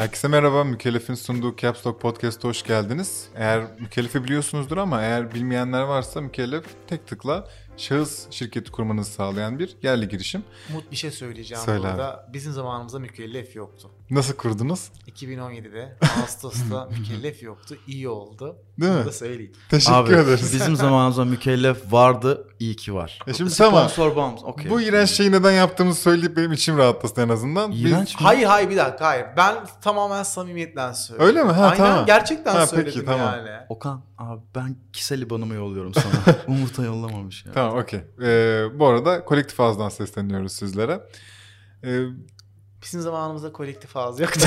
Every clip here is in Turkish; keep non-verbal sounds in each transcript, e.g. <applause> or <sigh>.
Herkese merhaba. Mükellef'in sunduğu Caps Lock Podcast'a hoş geldiniz. Eğer Mükellef'i biliyorsunuzdur ama eğer bilmeyenler varsa Mükellef tek tıkla şahıs şirketi kurmanızı sağlayan bir yerli girişim. Umut bir şey söyleyeceğim Söyle burada. Bizim zamanımızda mükellef yoktu. Nasıl kurdunuz? 2017'de Ağustos'ta <laughs> mükellef yoktu. İyi oldu. Değil Bunu mi? da söyleyeyim. Teşekkür Abi ederiz. bizim <laughs> zamanımızda mükellef vardı. iyi ki var. E şimdi tamam. Sponsor bağımız. Okey. Bu iğrenç şeyi neden yaptığımızı söyleyip benim içim rahatlasın en azından. Biz- İğrenç mi? Hayır hayır bir dakika hayır. Ben tamamen samimiyetten söylüyorum. Öyle mi? Ha, Aynen tamam. gerçekten Ha, söyledim peki, tamam. yani. Okan abi ben kişisel ibanımı yolluyorum sana. <laughs> Umut'a yollamamış ya. Tamam okey. Ee, bu arada kolektif ağızdan sesleniyoruz sizlere. Ee, Bizim zamanımızda kolektif ağız <laughs> yoktu.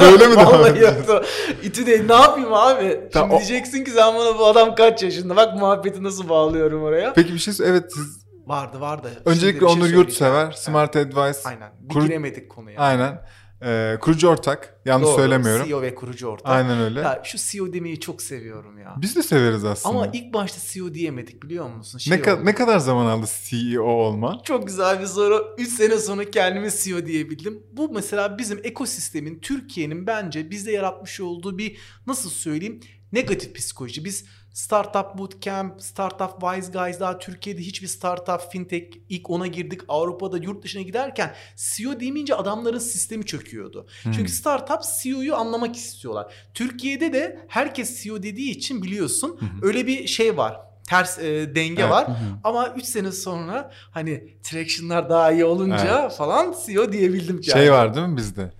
Böyle mi Vallahi yoktu. İTÜ değil ne yapayım abi? Tamam, Şimdi o- diyeceksin ki sen bana bu adam kaç yaşında? Bak muhabbeti nasıl bağlıyorum oraya. peki bir şey Evet siz Vardı vardı. öncelikle şey Onur söyleyeceğim. Yurtsever. Smart Advice. Aynen. Bir giremedik konuya. Aynen. Ee, kurucu ortak. Yanlış Doğru, söylemiyorum. CEO ve kurucu ortak. Aynen öyle. Ya şu CEO demeyi çok seviyorum ya. Biz de severiz aslında. Ama ilk başta CEO diyemedik biliyor musun? Şey ne, ka- oldu. ne kadar zaman aldı CEO olma? Çok güzel bir soru. 3 sene sonra kendime CEO diyebildim. Bu mesela bizim ekosistemin, Türkiye'nin bence bizde yaratmış olduğu bir nasıl söyleyeyim negatif psikoloji. Biz Startup Bootcamp, Startup Wise Guys daha Türkiye'de hiçbir startup, fintech ilk ona girdik. Avrupa'da yurt dışına giderken CEO demeyince adamların sistemi çöküyordu. Hmm. Çünkü startup CEO'yu anlamak istiyorlar. Türkiye'de de herkes CEO dediği için biliyorsun hı. öyle bir şey var. Ters e, denge Evet. var. Hı hı. Ama 3 sene sonra hani traction'lar daha iyi olunca falan CEO diyebildim yani. Şey var değil mi bizde?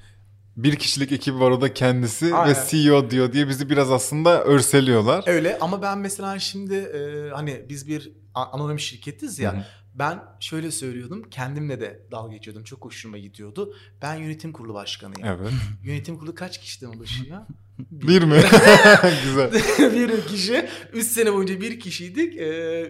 Bir kişilik ekibi var o da kendisi Aynen. ve CEO diyor diye bizi biraz aslında örseliyorlar. Öyle ama ben mesela şimdi e, hani biz bir anonim şirketiz ya. Hı hı. Ben şöyle söylüyordum. Kendimle de dalga geçiyordum. Çok hoşuma gidiyordu. Ben yönetim kurulu başkanıyım. Evet. <laughs> Yönetim kurulu kaç kişiden oluşuyor? Bir mi? <laughs> Güzel. <laughs> bir kişi. 3 sene boyunca bir kişiydik.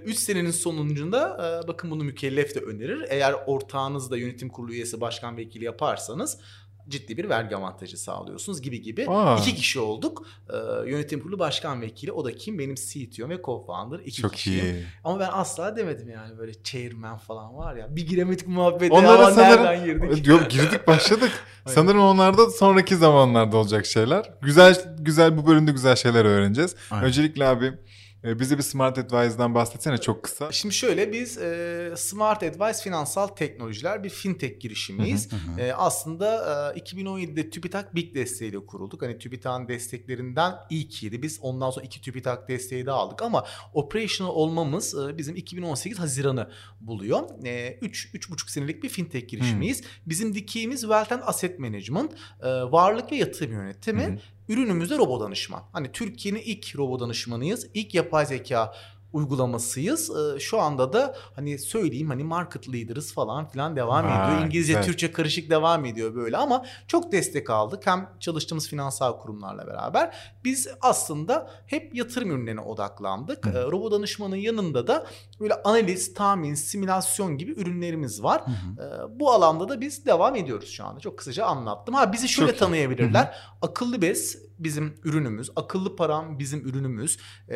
3 senenin sonucunda e, bakın bunu mükellef de önerir. Eğer ortağınız da yönetim kurulu üyesi başkan vekili yaparsanız ciddi bir vergi avantajı sağlıyorsunuz gibi gibi. Aa. İki kişi olduk. E, yönetim kurulu başkan vekili. O da kim? Benim CTO'm ve co-founder. İki Çok kişiyim. iyi. Ama ben asla demedim yani böyle chairman falan var ya. Bir giremedik muhabbete Onlara ama nereden sanırım girdik? yok girdik başladık. <laughs> Sanırım onlarda sonraki zamanlarda olacak şeyler. Güzel güzel bu bölümde güzel şeyler öğreneceğiz. Aynen. Öncelikle abi bize bir Smart Advice'dan bahsetsene çok kısa. Şimdi şöyle biz e, Smart Advice Finansal Teknolojiler bir fintech girişimiyiz. E, aslında e, 2017'de TÜBİTAK Big desteğiyle kurulduk. Hani TÜBİTAK'ın desteklerinden ilkiydi. Biz ondan sonra iki TÜBİTAK desteği de aldık ama operational olmamız e, bizim 2018 Haziran'ı buluyor. 3 üç, 3,5 senelik bir fintech girişimiyiz. Bizim dikeyimiz Wealth and Asset Management, e, varlık ve yatırım yönetimi. Hı hı. Ürünümüz de robo danışman. Hani Türkiye'nin ilk robo danışmanıyız. İlk yapay zeka uygulamasıyız. Ee, şu anda da hani söyleyeyim hani market leader'ız falan filan devam Vay, ediyor. İngilizce, güzel. Türkçe karışık devam ediyor böyle ama çok destek aldık. Hem çalıştığımız finansal kurumlarla beraber biz aslında hep yatırım ürünlerine odaklandık. Hı. Ee, robo danışmanın yanında da böyle analiz, tahmin, simülasyon gibi ürünlerimiz var. Hı hı. Ee, bu alanda da biz devam ediyoruz şu anda. Çok kısaca anlattım. Ha bizi şöyle Çok tanıyabilirler. Akıllı bez bizim ürünümüz. Akıllı param bizim ürünümüz. Ee,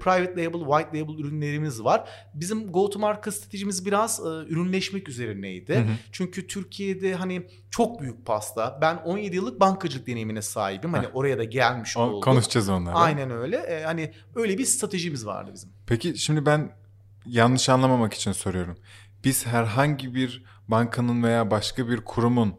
private label, white label ürünlerimiz var. Bizim go to market stratejimiz biraz e, ürünleşmek üzerineydi. Hı hı. Çünkü Türkiye'de hani çok büyük pasta. Ben 17 yıllık bankacılık deneyimine sahibim. Hani oraya da gelmiş O- oldum. konuşacağız onları. Aynen öyle. Ee, hani öyle bir stratejimiz vardı bizim. Peki şimdi ben yanlış anlamamak için soruyorum. Biz herhangi bir bankanın veya başka bir kurumun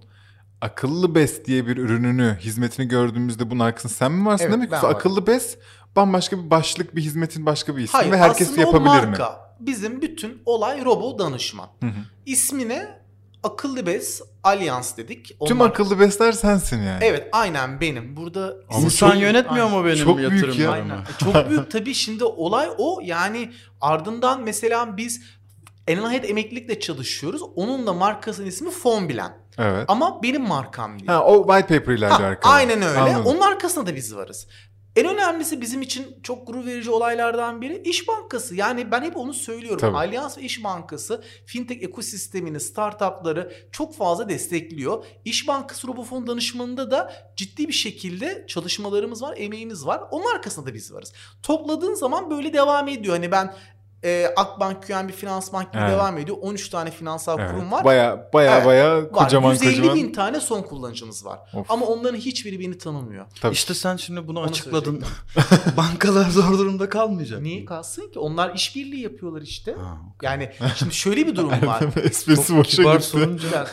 akıllı bez diye bir ürününü, hizmetini gördüğümüzde bunun arkasında sen mi varsın Evet, demek? Yoksa akıllı bez bambaşka bir başlık, bir hizmetin başka bir ismi Hayır ve herkes yapabilir o mi? marka. Bizim bütün olay robo danışman. Hı hı. İsmine akıllı bez alyans dedik. Tüm Onlar- akıllı bezler sensin yani. Evet aynen benim. Burada Ama İnsan çok- yönetmiyor mu benim Çok büyük ya. yatırımlarımı? Aynen. Çok büyük tabii şimdi olay o. Yani ardından mesela biz Enelhead emeklilikle çalışıyoruz. Onun da markasının ismi Fonbilen. Evet. Ama benim markam değil. Ha, o white paper ilerliyor arkada. aynen öyle. Anladım. Onun arkasında da biz varız. En önemlisi bizim için çok gurur verici olaylardan biri İş Bankası. Yani ben hep onu söylüyorum. Tabii. Alyans ve İş Bankası fintech ekosistemini, startupları çok fazla destekliyor. İş Bankası Robofon danışmanında da ciddi bir şekilde çalışmalarımız var, emeğimiz var. Onun arkasında da biz varız. Topladığın zaman böyle devam ediyor. Hani ben e, Akbank, QNB Finans Bank gibi Evet. devam ediyor. 13 tane finansal Evet. kurum var. Baya baya Evet, baya var. kocaman 150 kocaman. bin tane son kullanıcımız var. Of. Ama onların hiçbiri beni tanımıyor. Tabii. İşte sen şimdi bunu Onu açıkladın. <laughs> Bankalar zor durumda kalmayacak. Niye kalsın ki? Onlar işbirliği yapıyorlar işte. Ha, Yani şimdi şöyle bir durum <laughs> var. Erdem esprisi Çok boşa kibar gitti. sorunca.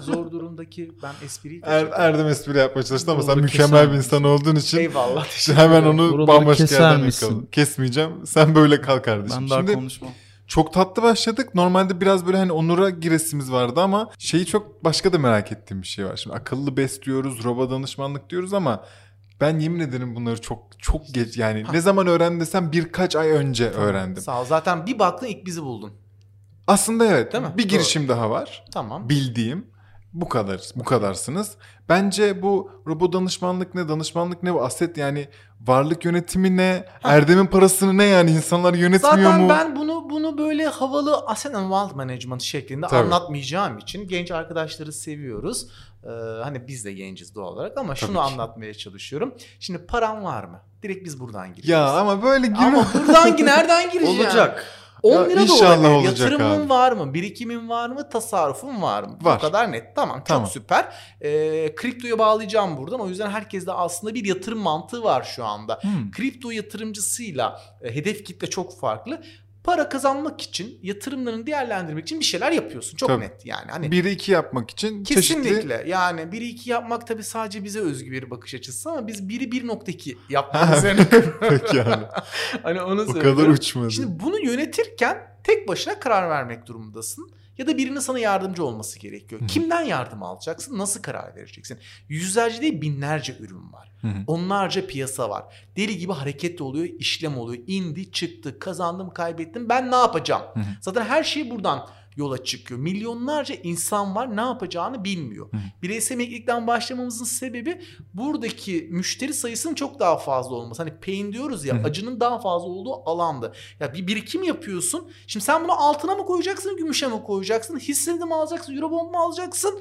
Zor durumdaki ben espriyi Er. Erdem espri yapmaya çalıştı ama sen mükemmel bir insan olduğun için Eyvallah. hemen onu bambaşka yerden yakalım. Kesmeyeceğim. Sen böyle kal kardeşim. Ben daha Şimdi konuşmam. çok tatlı başladık. Normalde biraz böyle hani Onur'a giresimiz vardı ama şeyi çok başka da merak ettiğim bir şey var. Şimdi akıllı bes diyoruz, robo danışmanlık diyoruz ama ben yemin ederim bunları çok çok geç yani ne zaman öğrendim desem birkaç ay önce öğrendim. Sağ ol. Zaten bir baktın ilk bizi buldun. Aslında evet. Değil mi? Bir girişim daha var. Tamam. bildiğim bu kadar bu kadarsınız. Bence bu robo danışmanlık ne, danışmanlık ne, bu aset yani varlık yönetimi ne, Erdem'in parasını ne yani insanlar yönetmiyor Zaten mu? ben bunu bunu böyle havalı asset and wealth management şeklinde Tabii. anlatmayacağım için genç arkadaşları seviyoruz. Ee, hani biz de genciz doğal olarak ama şunu Tabii ki. anlatmaya çalışıyorum. Şimdi param var mı? Direkt biz buradan giriyoruz. Ya ama böyle girme. Ama buradan nereden <laughs> gireceğim? Olacak. 10 Ya lira da olabilir. olacak Yatırımın abi. var mı? Birikimin var mı? Tasarrufun var mı? Var. Bu kadar net. Tamam çok Tamam. süper. Ee, kriptoya bağlayacağım buradan. O yüzden herkeste aslında bir yatırım mantığı var şu anda. Hmm. Kripto yatırımcısıyla e, hedef kitle çok farklı. Para kazanmak için, yatırımlarını değerlendirmek için bir şeyler yapıyorsun. Çok Tabii. net yani. Hani Biri iki yapmak için Kesinlikle. çeşitli Yani 1'i 2 yapmak tabii sadece bize özgü bir bakış açısı ama biz 1'i 1.2 <laughs> yapmak üzerine Peki yani. <laughs> hani onu o söylüyorum. kadar uçmadı. Şimdi bunu yönetirken tek başına karar vermek durumundasın. Ya da birinin sana yardımcı olması gerekiyor. Hı hı. Kimden yardım alacaksın? Nasıl karar vereceksin? Yüzlerce değil binlerce ürün var. Hı hı. Onlarca piyasa var. Deli gibi hareket oluyor, işlem oluyor. İndi, çıktı, kazandım, kaybettim. Ben ne yapacağım? Hı hı. Zaten her şey buradan yola çıkıyor. Milyonlarca insan var ne yapacağını bilmiyor. Hı. Bireysel emeklilikten başlamamızın sebebi buradaki müşteri sayısının çok daha fazla olması. Hani pain diyoruz ya Hı acının daha fazla olduğu alanda. Ya bir birikim yapıyorsun. Şimdi sen bunu altına mı koyacaksın, gümüşe mi koyacaksın? Hissede mi alacaksın, eurobond mu alacaksın?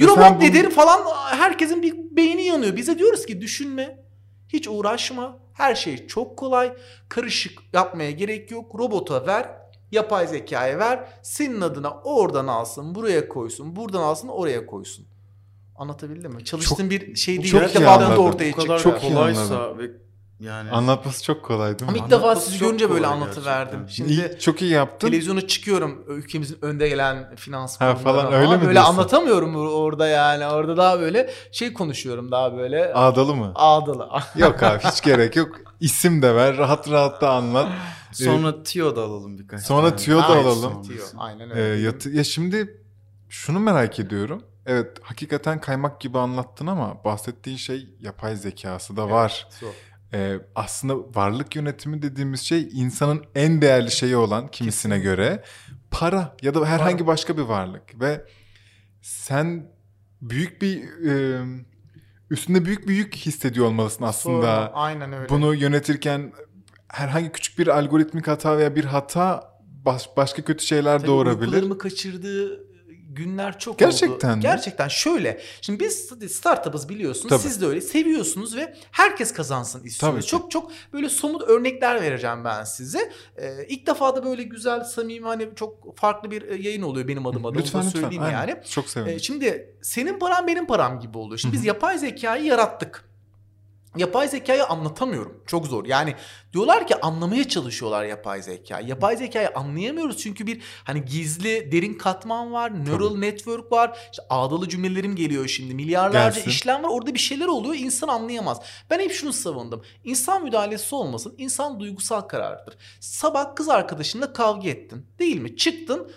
Eurobond bunu- nedir falan herkesin bir beyni yanıyor. Bize diyoruz ki düşünme. Hiç uğraşma. Her şey çok kolay. Karışık yapmaya gerek yok. Robota ver. Yapay zekaya ver. Senin adına oradan alsın, buraya koysun, buradan alsın, oraya koysun. Anlatabildim mi? Çalıştığın bir şey değil. çok İlk iyi defa bu ortaya çıktı. Çok iyi kolaysa ve yani Anlatması çok kolay değil Ama mi? ilk defa sizi görünce böyle anlatıverdim. Şimdi İyi, çok iyi yaptın. televizyona çıkıyorum ülkemizin önde gelen finans Ha, falan, ama öyle mi Böyle diyorsun? anlatamıyorum orada yani. Orada daha böyle şey konuşuyorum daha böyle Ağdalı mı? ağdalı. Yok abi hiç gerek yok. İsim de ver. Rahat rahat da anlat. <laughs> sonra tiyo da alalım birkaç Sonra tane. tüyo da Aynen, alalım. tiyo, Aynen Ee, öyle. yatı- ya şimdi şunu merak ediyorum. Evet hakikaten kaymak gibi anlattın ama bahsettiğin şey yapay zekası da var. Zor. Ee, aslında varlık yönetimi dediğimiz şey insanın en değerli şeyi olan kimisine Kesinlikle. göre para ya da herhangi Para. başka bir varlık ve sen büyük bir e, üstünde büyük bir yük hissediyor olmalısın aslında. Sorma, Aynen öyle. Bunu yönetirken herhangi küçük bir algoritmik hata veya bir hata baş- başka kötü şeyler Tabii doğurabilir. uykularımı kaçırdığı günler çok Gerçekten oldu. mi? Gerçekten şöyle. Şimdi biz startup'ız biliyorsunuz. Tabii. Siz de öyle seviyorsunuz ve herkes kazansın istiyorsunuz. Çok çok böyle somut örnekler vereceğim ben size. Ee, ilk defa da böyle güzel, samimi hani çok farklı bir e, yayın oluyor benim adıma da. Onu Lütfen lütfen. söyleyeyim Aynen. yani. Çok Ee, sevinirim. şimdi senin param benim param gibi oluyor. Şimdi biz yapay zekayı yarattık. Yapay zekayı anlatamıyorum. Çok zor. Yani diyorlar ki anlamaya çalışıyorlar yapay zeka. Yapay zekayı anlayamıyoruz çünkü bir hani gizli derin katman var, neural network var. İşte ağdalı cümlelerim geliyor şimdi. Milyarlarca Gelsin. işlem var. Orada bir şeyler oluyor. İnsan anlayamaz. Ben hep şunu savundum. İnsan müdahalesi olmasın. İnsan duygusal kararıdır. Sabah kız arkadaşınla kavga ettin. Değil mi? Çıktın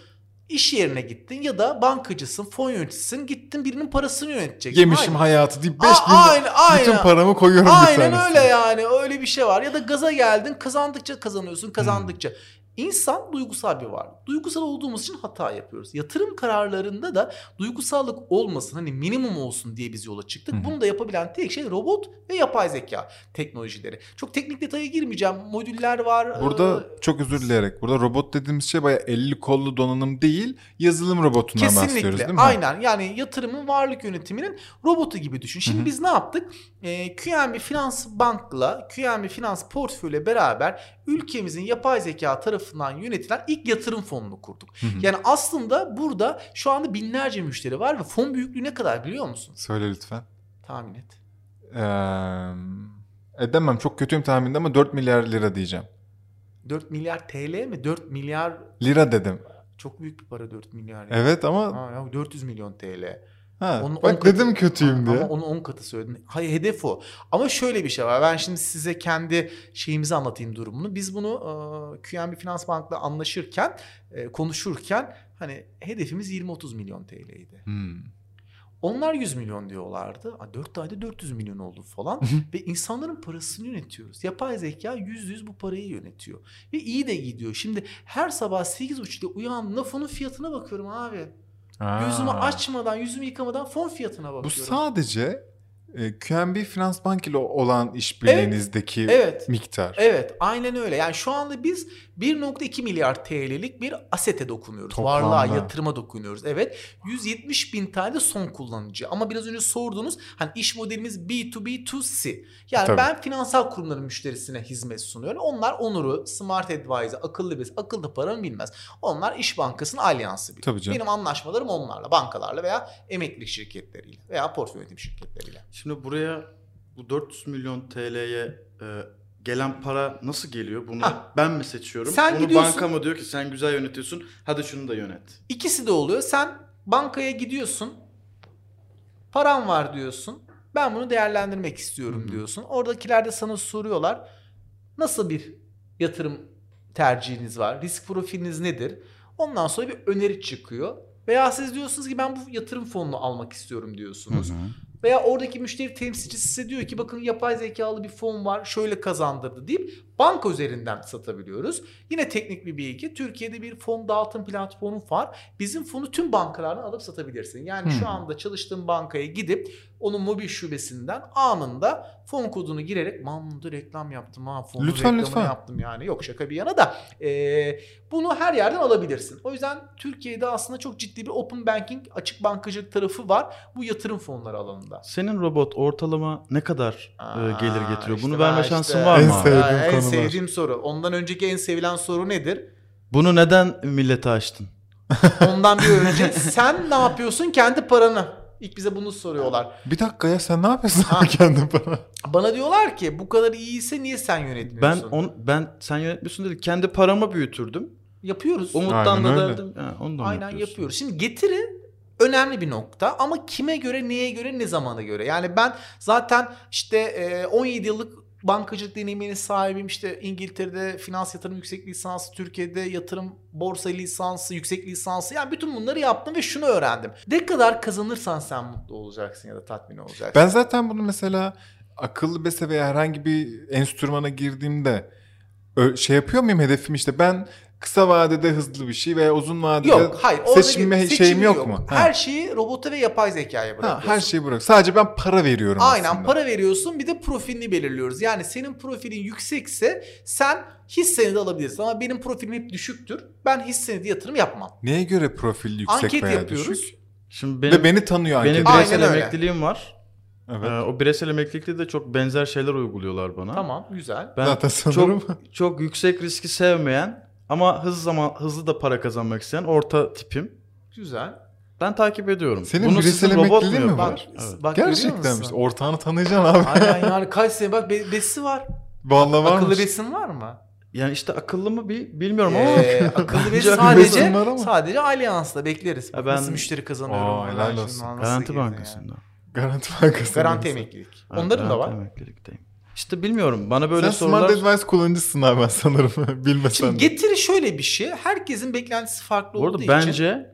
iş yerine gittin ya da bankacısın, fon yöneticisin, gittin birinin parasını yöneteceksin. Yemişim Aynen. hayatı deyip 5 A- günde aynen, aynen. bütün paramı koyuyorum bir Aynen tanesine. öyle yani öyle bir şey var. Ya da gaza geldin kazandıkça kazanıyorsun kazandıkça. İnsan duygusal bir varlık. Duygusal olduğumuz için hata yapıyoruz. Yatırım kararlarında da duygusallık olmasın hani minimum olsun diye biz yola çıktık. Bunu da yapabilen tek şey robot ve yapay zeka teknolojileri. Çok teknik detaya girmeyeceğim. Modüller var. Burada Ee, çok özür dileyerek. Burada robot dediğimiz şey bayağı elli kollu donanım değil, yazılım robotundan bahsediyoruz Kesinlikle. değil mi? Aynen. Yani yatırımın varlık yönetiminin robotu gibi düşün. Şimdi Hı hı. biz ne yaptık? Ee, QNB Finans Bank'la QNB Finans Portföy'le beraber ülkemizin yapay zeka tarafından yönetilen ilk yatırım fonunu kurduk. Hı hı. Yani aslında burada şu anda binlerce müşteri var ve fon büyüklüğü ne kadar biliyor musun? Söyle lütfen. Tahmin et. Ee, edemem çok kötüyüm tahminde ama 4 milyar lira diyeceğim. 4 milyar TL mi? 4 milyar Lira dedim. çok büyük bir para 4 milyar. ya. Evet ama Ha, ya 400 milyon TL. Ha, Onun on bak katı- dedim kötüyüm diye. Ama onun 10 katı söyledin. Hayır hedef o. Ama şöyle bir şey var. Ben şimdi size kendi şeyimizi anlatayım durumunu. Biz bunu e, QNB Finans Bank'la anlaşırken, e, konuşurken hani hedefimiz 20-30 milyon TL'ydi. Hmm. Onlar 100 milyon diyorlardı. 4 ayda 400 milyon oldu falan. ve insanların parasını yönetiyoruz. Yapay zeka %100 bu parayı yönetiyor. Ve iyi de gidiyor. Şimdi her sabah 8.30'da uyandığımda fonun fiyatına bakıyorum abi. Gözümü Aa. açmadan, yüzümü yıkamadan fon fiyatına bakıyorum. Bu sadece e, QNB Finans Bank ile olan işbirliğinizdeki Evet. miktar. Evet aynen öyle. Yani şu anda biz 1.2 milyar TL'lik bir asete dokunuyoruz. Toplamda. Varlığa, yatırıma dokunuyoruz. Evet 170 bin tane de son kullanıcı. Ama biraz önce sorduğunuz hani iş modelimiz B2B2C. Yani Tabii. ben finansal kurumların müşterisine hizmet sunuyorum. Onlar Onur'u, Smart Advisor, akıllı biz, akıllı para mı bilmez. Onlar İş Bankası'nın alyansı biliyor. Tabii canım. Benim anlaşmalarım onlarla, bankalarla veya emeklilik şirketleriyle veya portföy yönetim şirketleriyle. Şimdi buraya bu 400 milyon TL'ye e, gelen para nasıl geliyor? Bunu Ha. ben mi seçiyorum? Sen Bunu gidiyorsun- banka mı diyor ki sen güzel yönetiyorsun hadi şunu da yönet. İkisi de oluyor. Sen bankaya gidiyorsun. Param var diyorsun. Ben bunu değerlendirmek istiyorum Hı hı. diyorsun. Oradakiler de sana soruyorlar. Nasıl bir yatırım tercihiniz var? Risk profiliniz nedir? Ondan sonra bir öneri çıkıyor. Veya siz diyorsunuz ki ben bu yatırım fonunu almak istiyorum diyorsunuz. Veya oradaki müşteri temsilcisi size diyor ki bakın yapay zekalı bir fon var şöyle kazandırdı deyip banka üzerinden satabiliyoruz. Yine teknik bir bilgi. Türkiye'de bir fon dağıtım platformu var. Bizim fonu tüm bankalardan alıp satabilirsin. Yani şu Hmm. anda çalıştığın bankaya gidip onun mobil şubesinden anında fon kodunu girerek mamda reklam yaptım ha Lütfen, reklamını lütfen. yaptım yani. Yok şaka bir yana da ee, bunu her yerden alabilirsin. O yüzden Türkiye'de aslında çok ciddi bir open banking açık bankacılık tarafı var bu yatırım fonları alanında. Senin robot ortalama ne kadar e, Aa, gelir getiriyor? işte Bunu verme işte- şansın var En mı? sevdiğim Ya, en konular. sevdiğim soru. Ondan önceki en sevilen soru nedir? Bunu neden millete açtın? Ondan bir önce sen ne yapıyorsun kendi paranı? İlk bize bunu soruyorlar. Bir dakika ya sen ne yapıyorsun Ha. <laughs> kendi bana? Bana diyorlar ki bu kadar iyiyse niye sen Ben yönetmiyorsun? on, ben sen yönetmiyorsun dedi. Kendi paramı büyütürdüm. yapıyoruz. Umut'tan Aynen da öyle. derdim. Ha, onu da mı Aynen yapıyorsun? yapıyoruz. Şimdi getiri önemli bir nokta ama kime göre, neye göre, ne zamana göre. Yani ben zaten işte e, 17 yıllık bankacılık deneyiminin sahibiyim. İşte İngiltere'de finans yatırım yüksek lisansı, Türkiye'de yatırım borsa lisansı, yüksek lisansı. Yani bütün bunları yaptım ve şunu öğrendim. Ne kadar kazanırsan sen mutlu olacaksın ya da tatmin olacaksın. Ben zaten bunu mesela akıllı bese veya herhangi bir enstrümana girdiğimde şey yapıyor muyum hedefim işte ben kısa vadede hızlı bir şey veya uzun vadede Yok hayır. seçme seçimi şeyim yok mu? Ha. Her şeyi robota ve yapay zekaya Ha, bırakıyorsun. her şeyi bırak. Sadece ben para veriyorum Aynen aslında. para veriyorsun bir de profilini belirliyoruz. Yani senin profilin yüksekse sen hisse senedi alabilirsin ama benim profilim hep düşüktür. Ben hisse senedi yatırım yapmam. Neye göre profil yüksek Anket veya yapıyoruz. düşük? Şimdi Ve benim, beni tanıyor benim anket. Aynen bireysel öyle. emekliliğim var. Evet. Ee, o bireysel emeklilikte de çok benzer şeyler uyguluyorlar bana. Tamam güzel. Ben Zaten sanırım. çok çok yüksek riski sevmeyen ama hızlı zaman hızlı da para kazanmak isteyen orta tipim. Güzel. Ben takip ediyorum. Senin Bunu bireysel emekliliğin mi var? Evet. Bak Gerçekten işte ortağını tanıyacaksın abi. Aynen yani kaç sene bak be- besi var. Vallahi varmış. Akıllı besin var mı? Yani işte akıllı mı bir bilmiyorum ama Ee, <laughs> akıllı akıllı sadece var sadece Allianz'da bekleriz. Ya ben- Nasıl müşteri kazanıyorum. Aa, helal olsun. Garanti? Bankası'nda. Garanti Bankası. Garanti emeklilik. Evet, Onların da Garanti var. Emeklilikteyim. İşte bilmiyorum. Bana böyle Sen sorular Smart Advice kullanıcısın abi ben sanırım. <laughs> Bilmesen Şimdi getiri şöyle bir şey. Herkesin beklentisi farklı Bu arada olduğu bence için.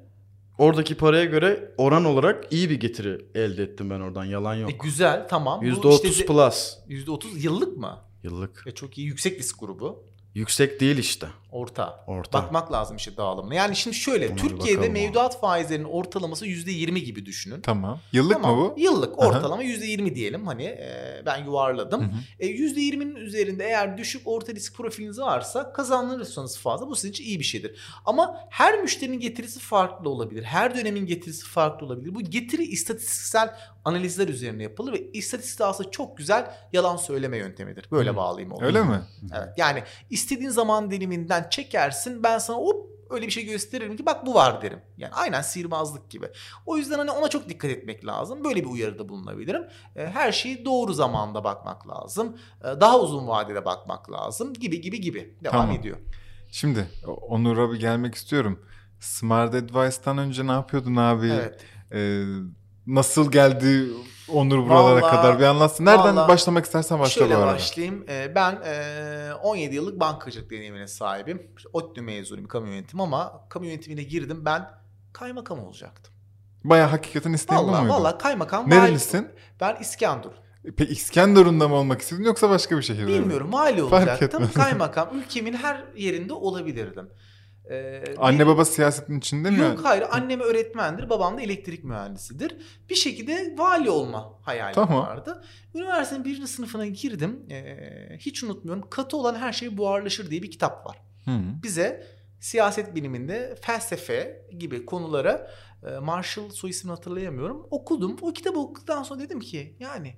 oradaki paraya göre oran olarak iyi bir getiri elde ettim ben oradan. Yalan yok. E, güzel tamam. Bu %30 işte- plus %30 yıllık mı? yıllık. E, çok iyi yüksek risk grubu. Yüksek değil işte. Orta. Orta. Bakmak lazım işte dağılımına. Yani şimdi şöyle bir Türkiye'de mevduat faizlerinin ortalaması %20 gibi düşünün. Tamam. Yıllık Tamam, mı bu? Yıllık Aha. ortalama %20 diyelim hani e, ben yuvarladım. Hı hı. E, %20'nin üzerinde eğer düşük orta risk profiliniz varsa kazanırsanız fazla bu sizin için iyi bir şeydir. Ama her müşterinin getirisi farklı olabilir. Her dönemin getirisi farklı olabilir. Bu getiri istatistiksel analizler üzerine yapılır ve istatistik aslında çok güzel yalan söyleme yöntemidir. Böyle Hı. bağlayayım onu. Öyle mi? Evet. Yani istediğin zaman diliminden çekersin ben sana hop öyle bir şey gösteririm ki bak bu var derim. Yani aynen sihirbazlık gibi. O yüzden hani ona çok dikkat etmek lazım. Böyle bir uyarıda bulunabilirim. E, Her şeyi doğru zamanda bakmak lazım. E, Daha uzun vadede bakmak lazım gibi gibi gibi devam Tamam. ediyor. Şimdi Onur'a bir gelmek istiyorum. Smart Advice'tan önce ne yapıyordun abi? Evet. Ee, nasıl geldi Onur buralara Vallahi- kadar bir anlatsın. Nereden vallahi- başlamak istersen başla Şöyle bu arada. başlayayım. E, Ben e, 17 yıllık bankacılık deneyimine sahibim. İşte ODTÜ mezunuyum kamu yönetimi ama kamu yönetimine girdim ben kaymakam olacaktım. Baya hakikaten isteğin bu Vallahi muydu? vallahi kaymakam. Nerelisin? Ben İskenderun. Peki İskenderun'da mı olmak istedin yoksa başka bir şehirde mi? Bilmiyorum vali Fark olacaktım. Kaymakam ülkemin her yerinde olabilirdim. Ee, Anne benim- baba siyasetin içinde mi? Yok hayır annem öğretmendir babam da elektrik mühendisidir. Bir şekilde vali olma hayalim Tamam. vardı. Üniversitenin birinci sınıfına girdim. Ee, hiç unutmuyorum katı olan her şey buharlaşır diye bir kitap var. Hı. Bize siyaset biliminde felsefe gibi konulara e, Marshall soy ismini hatırlayamıyorum. Okudum. O kitabı okuduktan sonra dedim ki yani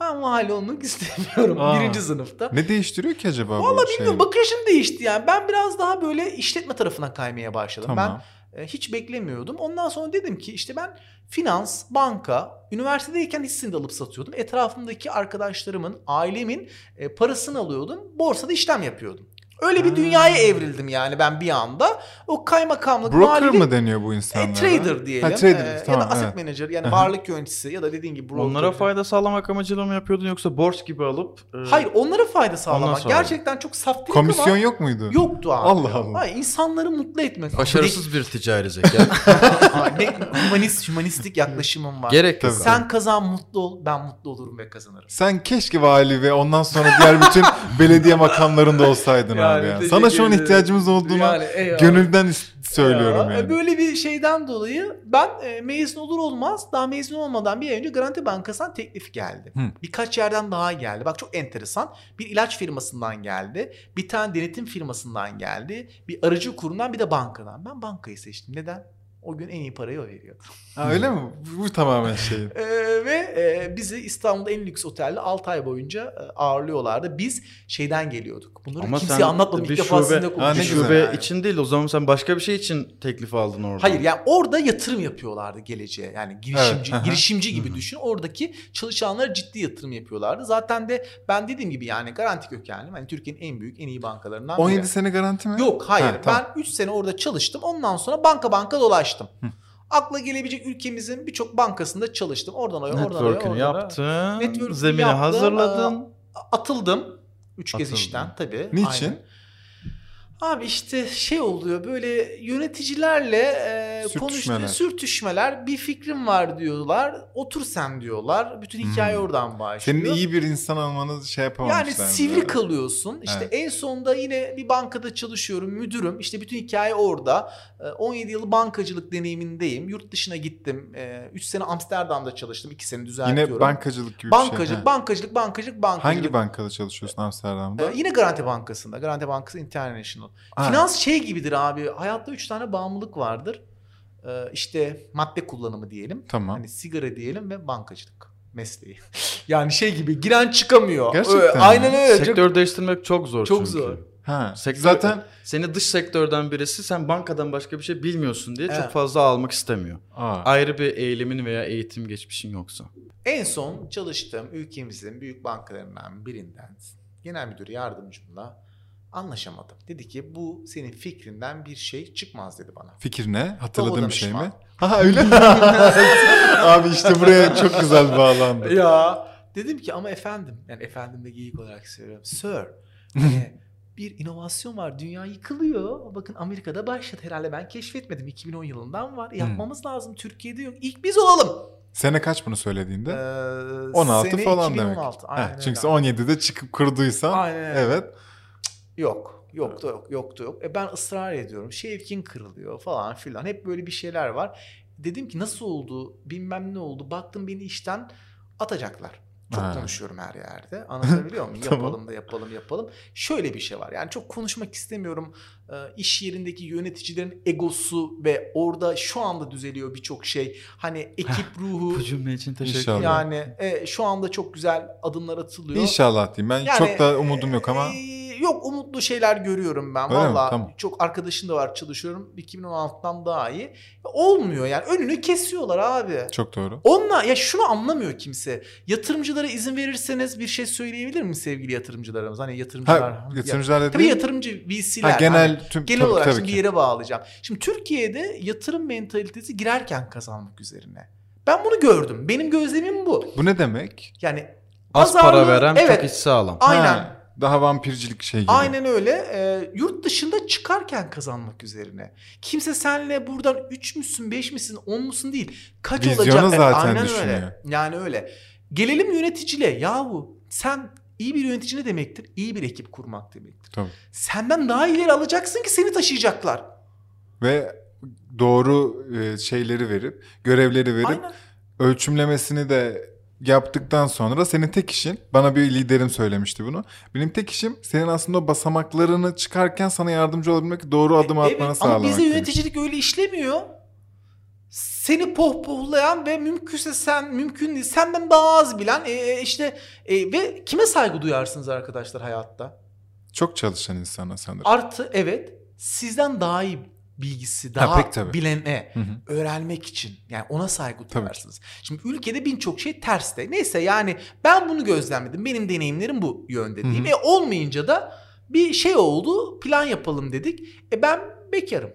ben vali olmak <laughs> istemiyorum Aa. birinci sınıfta. Ne değiştiriyor ki acaba Valla bu şey? bilmiyorum bakışım değişti yani. Ben biraz daha böyle işletme tarafına kaymaya başladım. Tamam. Ben e, hiç beklemiyordum. Ondan sonra dedim ki işte ben finans, banka, üniversitedeyken hissini de alıp satıyordum. Etrafımdaki arkadaşlarımın, ailemin e, parasını alıyordum. Borsada işlem yapıyordum. Öyle bir dünyaya evrildim yani ben bir anda. O kaymakamlık, Broker malilik- mı deniyor bu insanlara? e, trader diyelim. Ha, trader, E, tamam, ya da asset evet. manager yani varlık yöneticisi ya da dediğin gibi broker. Onlara fayda sağlamak amacıyla mı yapıyordun yoksa borç gibi alıp? e, Hayır onlara fayda sağlamak. Gerçekten çok saf değil Komisyon ama yok muydu? yoktu abi. Allah Allah. Hayır, insanları mutlu etmek. Başarısız bir ticari zeka. <laughs> Ne humanist, humanistik yaklaşımım var. Gerek yok. Sen kazan mutlu ol, ben mutlu olurum ve kazanırım. Sen keşke vali ve ondan sonra diğer bütün belediye makamlarında olsaydın abi ya. Sana şu an ihtiyacımız olduğunu eyvallah. gönülden söylüyorum Ya, yani. Böyle bir şeyden dolayı ben e, mezun olur olmaz daha mezun olmadan bir ay önce Garanti Bankası'ndan teklif geldi. Hı. Birkaç yerden daha geldi. Bak çok enteresan. Bir ilaç firmasından geldi. Bir tane denetim firmasından geldi. Bir aracı kurumdan bir de bankadan. Ben bankayı seçtim. Neden? O gün en iyi parayı o veriyordu. Ha, öyle mi? Bu, tamamen şey. <laughs> Ee, ve e, bizi İstanbul'da en lüks otelde 6 ay boyunca e, ağırlıyorlardı. Biz şeyden geliyorduk. Bunları Ama kimseye sen anlatmadım. İlk bir defa şube- sizinle Ha, ne konuşuyorum. güzel. Şube yani. için değil o zaman sen başka bir şey için teklif aldın orada. Hayır yani orada yatırım yapıyorlardı geleceğe. Yani girişimci Evet, aha. <laughs> girişimci gibi düşün. Oradaki çalışanlara ciddi yatırım yapıyorlardı. Zaten de ben dediğim gibi yani garanti kökenliyim. Hani Türkiye'nin en büyük, en iyi bankalarından 17 biri. sene garanti mi? Yok hayır. Ha, tamam. Ben 3 sene orada çalıştım. Ondan sonra banka banka dolaştım. Akla gelebilecek ülkemizin birçok bankasında çalıştım. Oradan oraya, oradan oraya, oradan oraya. yaptın. Network'ünü zemini yaptım, hazırladın. Atıldım. Üç kez Atıldın. işten tabii. Niçin? Aynen. Abi işte şey oluyor böyle yöneticilerle e, Sürtüşmeler. konuştuğu sürtüşmeler bir fikrim var diyorlar. Otur sen diyorlar. Bütün hikaye Hmm. oradan başlıyor. Senin iyi bir insan olmanı şey yapamamışlar. Yani sivri böyle. kalıyorsun. İşte Evet. en sonunda yine bir bankada çalışıyorum, müdürüm. İşte bütün hikaye orada. Ee, 17 yıl bankacılık deneyimindeyim. Yurt dışına gittim. 3 sene Amsterdam'da çalıştım. 2 sene düzeltiyorum. Yine bankacılık gibi bir bankacılık, şey. ha. bankacılık, bankacılık, bankacılık. Hangi bankada çalışıyorsun Amsterdam'da? Ee, yine Garanti Bankası'nda. Garanti Bankası International. Ha, Finans şey gibidir abi. Hayatta 3 tane bağımlılık vardır. Ee, işte madde kullanımı diyelim. Tamam. Hani sigara diyelim ve bankacılık mesleği. <laughs> yani şey gibi giren çıkamıyor. Gerçekten Öyle, mi? aynen öyle. Sektör değiştirmek çok zor Çok çünkü. zor. Ha. Sektör- Zaten Seni dış sektörden birisi sen bankadan başka bir şey bilmiyorsun diye Evet. çok fazla almak istemiyor. Aa, Ayrı bir eğilimin veya eğitim geçmişin yoksa. En son çalıştığım ülkemizin büyük bankalarından birinden genel müdür yardımcımla anlaşamadım. Dedi ki bu senin fikrinden bir şey çıkmaz dedi bana. fikir ne? Hatırladığın Baba bir şey mi? <laughs> Ha öyle mi? <laughs> Abi işte buraya çok güzel bağlandı. Ya dedim ki ama efendim yani efendim de geyik olarak söylüyorum. Sir <laughs> hani bir inovasyon var dünya yıkılıyor. Bakın Amerika'da başladı herhalde ben keşfetmedim 2010 yılından var. Yapmamız lazım Türkiye'de yok. İlk biz olalım. Sene kaç bunu söylediğinde? Ee, 16 sene falan 2016. demek. Aynen Heh, çünkü öyle. sen 17'de çıkıp kurduysan Aynen öyle. evet. Yok. Yok da yok, yok da yok. E ben ısrar ediyorum. Şevkin kırılıyor falan filan. Hep böyle bir şeyler var. Dedim ki nasıl oldu bilmem ne oldu. Baktım beni işten atacaklar. Çok Ha. konuşuyorum her yerde. <laughs> Anlatabiliyor muyum? Tamam. Yapalım da yapalım yapalım. Şöyle bir şey var. Yani çok konuşmak istemiyorum. Ee, iş yerindeki yöneticilerin egosu ve orada şu anda düzeliyor birçok şey. Hani ekip ruhu. Bu cümle için teşekkür ederim. Yani e, şu anda çok güzel adımlar atılıyor. İnşallah diyeyim. Ben Yani, çok da umudum yok ama e, yok umutlu şeyler görüyorum ben. Öyle mi? Valla Tamam. çok arkadaşım da var çalışıyorum. 2016'dan daha iyi. Olmuyor yani. Önünü kesiyorlar abi. çok doğru. Onunla ya şunu anlamıyor kimse. Yatırımcılara izin verirseniz bir şey söyleyebilir mi sevgili yatırımcılarımız? Hani yatırımcılar. Ha, yatırımcılar Tabii dediğin yatırımcı VC'ler. ha, genel hani tüm genel tabii, olarak tabii şimdi ki. bir yere bağlayacağım. Şimdi Türkiye'de yatırım mentalitesi girerken kazanmak üzerine. Ben bunu gördüm. Benim gözlemim bu. Bu ne demek? Yani Az para pazarlığı- veren evet, çok iş sağlam. Aynen. Ha, daha vampircilik şey gibi. Aynen öyle. Ee, yurt dışında çıkarken kazanmak üzerine. Kimse senle buradan 3 müsün, 5 misin, 10 musun değil. Kaç Vizyonu olacak? Evet, zaten Aynen düşünüyor. öyle. Yani öyle. Gelelim yöneticiliğe. Yahu sen iyi bir yönetici ne demektir? İyi bir ekip kurmak demektir. Tabii. Senden daha ileri alacaksın ki seni taşıyacaklar. Ve doğru e, şeyleri verip, görevleri verip Aynen. ölçümlemesini de yaptıktan sonra senin tek işin, bana bir liderim söylemişti bunu. Benim tek işim senin aslında o basamaklarını çıkarken sana yardımcı olabilmek, doğru adım atmanı Evet ama sağlamak. bizde demiş. yöneticilik öyle işlemiyor. Seni pohpohlayan ve mümkünse sen mümkün değil senden daha az bilen e, e, işte e, ve kime saygı duyarsınız arkadaşlar hayatta? Çok çalışan insana sanırım. Artı evet sizden daha iyi bilgisi, Ha, daha pek tabii. bilene Hı hı. öğrenmek için yani ona saygı duyarsınız. Şimdi ülkede birçok şey terste. Neyse yani ben bunu gözlemledim. Benim deneyimlerim bu yönde diyeyim. Hı hı. E olmayınca da bir şey oldu. Plan yapalım dedik. E ben bekarım.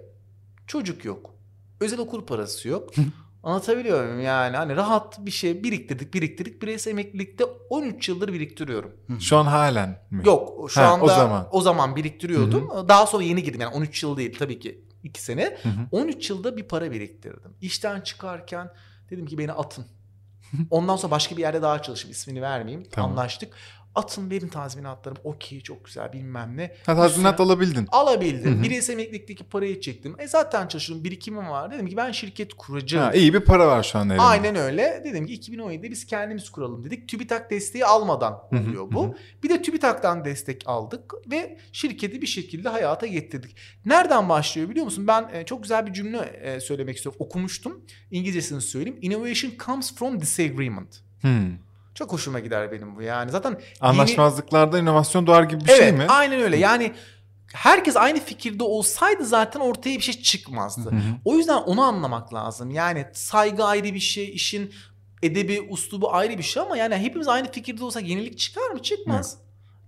Çocuk yok. Özel okul parası yok. Anlatabiliyor muyum yani hani rahat bir şey biriktirdik biriktirdik bireysel emeklilikte 13 yıldır biriktiriyorum. Şu an halen mi? Yok şu Ha, anda o zaman. o zaman biriktiriyordum. Daha sonra yeni girdim yani 13 yıl değil tabii ki 2 sene. Hı hı. 13 yılda bir para biriktirdim. İşten çıkarken dedim ki beni atın. Ondan sonra başka bir yerde daha çalışıp ismini vermeyeyim. Tamam. Anlaştık. Atın verin tazminatlarım. Okey çok güzel bilmem ne. Ha, tazminat Üstüne- alabildin. Alabildim. Hı hı. Bireysel emeklilikteki parayı çektim. E zaten çalışıyorum. Birikimim var. Dedim ki ben şirket kuracağım. Ha, iyi bir para var şu an elinde. Aynen öyle. Dedim ki 2017'de biz kendimiz kuralım dedik. TÜBİTAK desteği almadan oluyor bu. Bir de TÜBİTAK'tan destek aldık ve şirketi bir şekilde hayata getirdik. Nereden başlıyor biliyor musun? Ben e, çok güzel bir cümle e, söylemek istiyorum. Okumuştum. İngilizcesini söyleyeyim. Innovation comes from disagreement. Hmm. Çok hoşuma gider benim bu yani. Zaten yeni- Anlaşmazlıklarda inovasyon doğar gibi bir evet, şey mi? aynen öyle. Yani herkes aynı fikirde olsaydı zaten ortaya bir şey çıkmazdı. Hı hı. O yüzden onu anlamak lazım. Yani saygı ayrı bir şey, işin edebi, uslubu ayrı bir şey ama yani hepimiz aynı fikirde olsak yenilik çıkar mı? Çıkmaz.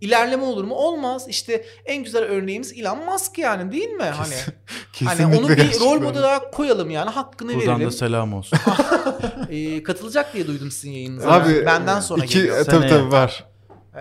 İlerleme olur mu? Olmaz. İşte en güzel örneğimiz Elon Musk yani değil mi? Hani <laughs> Kesinlikle hani onu bir rol model olarak koyalım yani hakkını Buradan verelim. da selam olsun. <laughs> Ee, katılacak diye duydum sizin yayınınıza. Abi benden sonra iki, geliyor. e, tabii tabii var.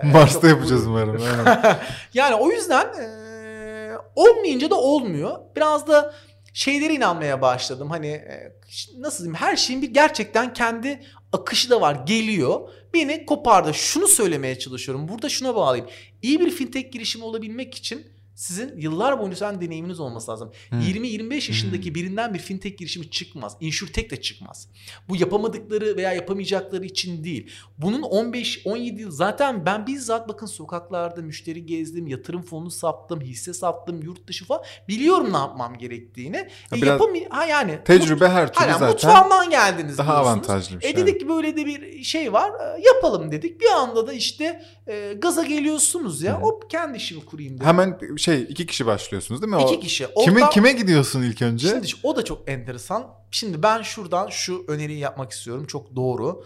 Ee, Mars'ta çok- yapacağız umarım. <laughs> yani o yüzden eee, olmayınca da olmuyor. Biraz da şeylere inanmaya başladım. Hani e, nasıl diyeyim her şeyin bir gerçekten kendi akışı da var. Geliyor. Beni kopardı. Şunu söylemeye çalışıyorum. Burada şuna bağlayayım. İyi bir fintech girişimi olabilmek için sizin yıllar boyunca sen deneyiminiz olması lazım. Hmm. 20-25 yaşındaki birinden bir fintech girişimi çıkmaz. InsurTech de çıkmaz. Bu yapamadıkları veya yapamayacakları için değil. Bunun 15-17 yıl zaten ben bizzat bakın sokaklarda müşteri gezdim, yatırım fonu sattım, hisse sattım, yurt dışı falan. Biliyorum ne yapmam gerektiğini. E, biraz yapamay- ha yani Tecrübe her türlü Aynen, zaten mutfağımdan geldiniz daha diyorsunuz. avantajlı bir şey. E dedik ki böyle de bir şey var e, yapalım dedik. Bir anda da işte e, gaza geliyorsunuz ya. Hı. Hop kendi işimi kurayım dedim. Hemen şey iki kişi başlıyorsunuz değil mi? İki O- kişi. Kime Ortam- kime gidiyorsun ilk önce? Şimdi o da çok enteresan. Şimdi ben şuradan şu öneriyi yapmak istiyorum. Çok doğru.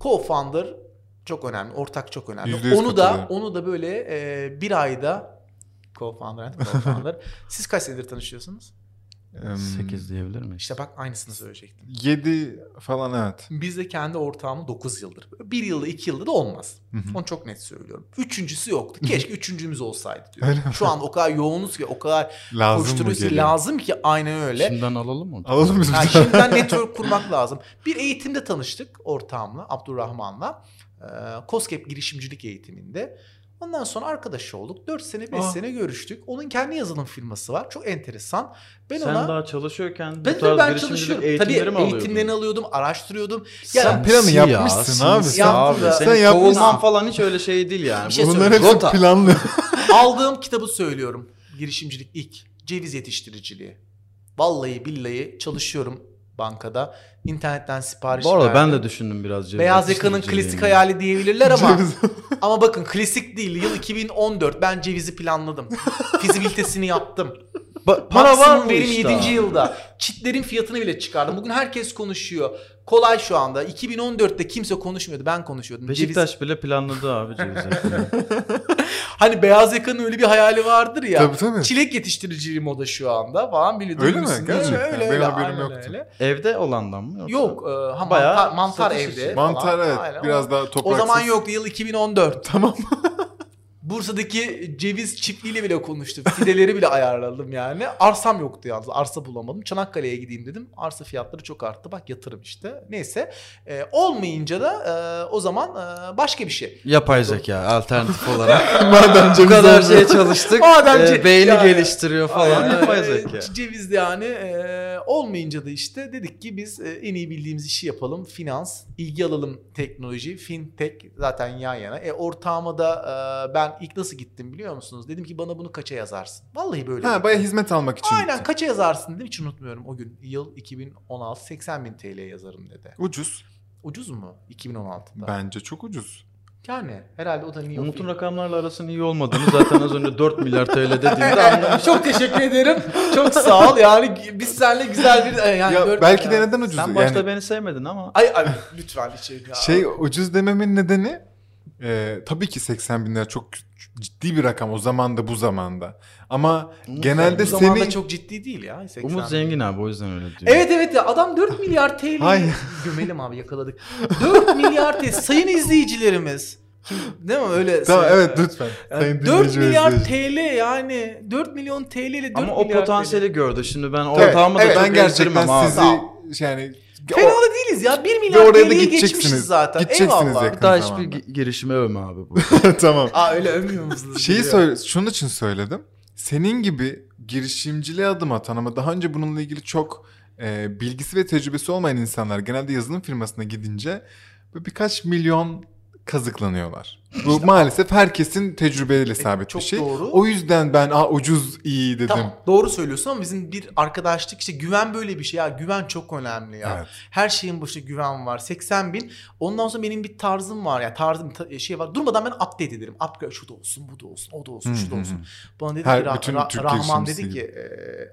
Co-founder çok önemli. Ortak çok önemli. Yüzde yüz Onu da onu da böyle e, bir ayda co-founder, co-founder. <laughs> Siz kaç senedir tanışıyorsunuz? Em, 8 diyebilir miyiz? İşte bak aynısını söyleyecektim. Yedi falan evet. Biz de kendi ortağımı 9 yıldır. Bir yılda iki yılda da olmaz. Hı hı. Onu çok net söylüyorum. Üçüncüsü yoktu. Keşke <laughs> üçüncümüz olsaydı mi? Şu an o kadar yoğunuz ki o kadar Lazım koşturuyoruz ki lazım ki aynen öyle. Şimdiden alalım mı? Alalım biz Yani şimdiden <laughs> network kurmak lazım. Bir eğitimde tanıştık ortağımla, Abdurrahman'la. Ee, COSGAP girişimcilik eğitiminde. Ondan sonra arkadaş olduk. 4 sene 5 Aa. sene görüştük. Onun kendi yazılım firması var. Çok enteresan. Ben Sen ona daha çalışıyorken ben, bu tarz ben çalışıyorum. eğitimleri Tabii mi alıyordun? eğitimlerini alıyordum, araştırıyordum. Sen Ya, planı Sinsi yapmışsın abi sen. Da. Senin Sen yapmışsın. kovulman falan hiç öyle şey değil yani. Bir şey Bunlar söyleyeyim. hepsi planlı. <laughs> aldığım kitabı söylüyorum. Girişimcilik ilk. Ceviz yetiştiriciliği. Vallahi billahi çalışıyorum bankada. İnternetten sipariş Bu arada ben verdim. de düşündüm biraz. Beyaz yakanın klasik hayali diyebilirler ama <laughs> ama bakın klasik değil. Yıl 2014. Ben cevizi planladım. <laughs> Fizibilitesini yaptım. Ba- para var Maksimum mı verim işte? 7. yılda. Çitlerin fiyatını bile çıkardım. Bugün herkes konuşuyor. Kolay şu anda. 2014'te kimse konuşmuyordu. Ben konuşuyordum. Beşiktaş Ceviz- bile planladı abi ceviz. <laughs> Hani beyaz yakanın öyle bir hayali vardır ya. Tabii, tabii. Çilek yetiştiriciliği moda şu anda falan biliyor. Öyle mi? Gerçekten. Öyle Benim öyle. haberim aynen yoktu. öyle. Evde olandan mı? Yoksa? Yok. e, ha, Bayağı mantar, mantar evde. için. falan. Mantar evet. Aynen. Biraz O- daha O topraksız. zaman yoktu. Yıl 2014. Tamam. <laughs> Bursa'daki ceviz çiftliğiyle bile konuştum. Fideleri bile ayarladım yani. Arsam yoktu yalnız. Arsa bulamadım. Çanakkale'ye gideyim dedim. Arsa fiyatları çok arttı. Bak yatırım işte. Neyse. E, olmayınca da e, o zaman e, başka bir şey. Yapay zeka alternatif <laughs> olarak. Madem Bu kadar şey çalıştık. <laughs> Madem e, beyni yani- geliştiriyor falan. Ee, yapay zeka. Ceviz yani e, olmayınca da işte dedik ki biz e, en iyi bildiğimiz işi yapalım. Finans, ilgi alalım teknoloji, fintech zaten yan yana. E ortağıma da e, ben ilk nasıl gittim biliyor musunuz? Dedim ki bana bunu kaça yazarsın? Vallahi böyle. Ha bayağı hizmet almak için. Aynen gittin. kaça yazarsın dedim hiç unutmuyorum o gün. Yıl 2016 80 bin TL yazarım dedi. Ucuz. Ucuz mu 2016'da? Bence çok ucuz. Yani herhalde o da New Umut'un York. rakamlarla arasının iyi olmadığını zaten az önce 4 milyar TL dediğinde <laughs> anlamış. Çok teşekkür ederim. Çok sağ ol. Yani biz seninle güzel bir yani Ya belki de neden ucuz? Sen başta Yani beni sevmedin ama. Ay, ay lütfen içeri. şey ucuz dememin nedeni e, tabii ki 80 bin lira çok ciddi bir rakam o zaman da bu zamanda. Ama Umut genelde bu zamanda senin çok ciddi değil ya. 80 Umut zengin abi o yüzden öyle diyor. Evet evet ya adam 4 <laughs> milyar TL. Hayır. Gömelim abi yakaladık. 4 milyar TL. Sayın izleyicilerimiz. Kim, değil mi öyle? Tamam sayın- evet lütfen. Yani Sayın 4 dinleyici ve milyar izleyici. TL yani 4 milyon TL ile 4 Ama o milyar potansiyeli gördü. Şimdi ben Evet, ortağımı da evet, ben gerçekten sizi Sağ yani TL. Fena da değiliz ya 1 milyar oraya da TL'yi gideceksiniz. geçmişiz zaten. Gideceksiniz Eyvallah. yakın. Daha zamanda. hiçbir gi- girişime övme abi bu. <laughs> tamam. Aa öyle övmüyor musunuz? Şeyi Biliyorum. söyle, şunun için söyledim. Senin gibi girişimciliğe adım atan ama daha önce bununla ilgili çok e, bilgisi ve tecrübesi olmayan insanlar genelde yazılım firmasına gidince böyle birkaç milyon kazıklanıyorlar. Bu maalesef herkesin tecrübeyle sabit E, çok bir şey. doğru. O yüzden ben Aa, ucuz iyi dedim. Tamam doğru söylüyorsun ama bizim bir arkadaşlık işte güven böyle bir şey ya güven çok önemli ya. Evet. Her şeyin başında güven var 80 bin ondan sonra benim bir tarzım var ya tarzım ta- şey var durmadan ben update ederim upgrade şu da olsun bu da olsun o da olsun şu da olsun. Bana dedi Her ki Ra- Ra- Rahman dedi gibi. ki "E,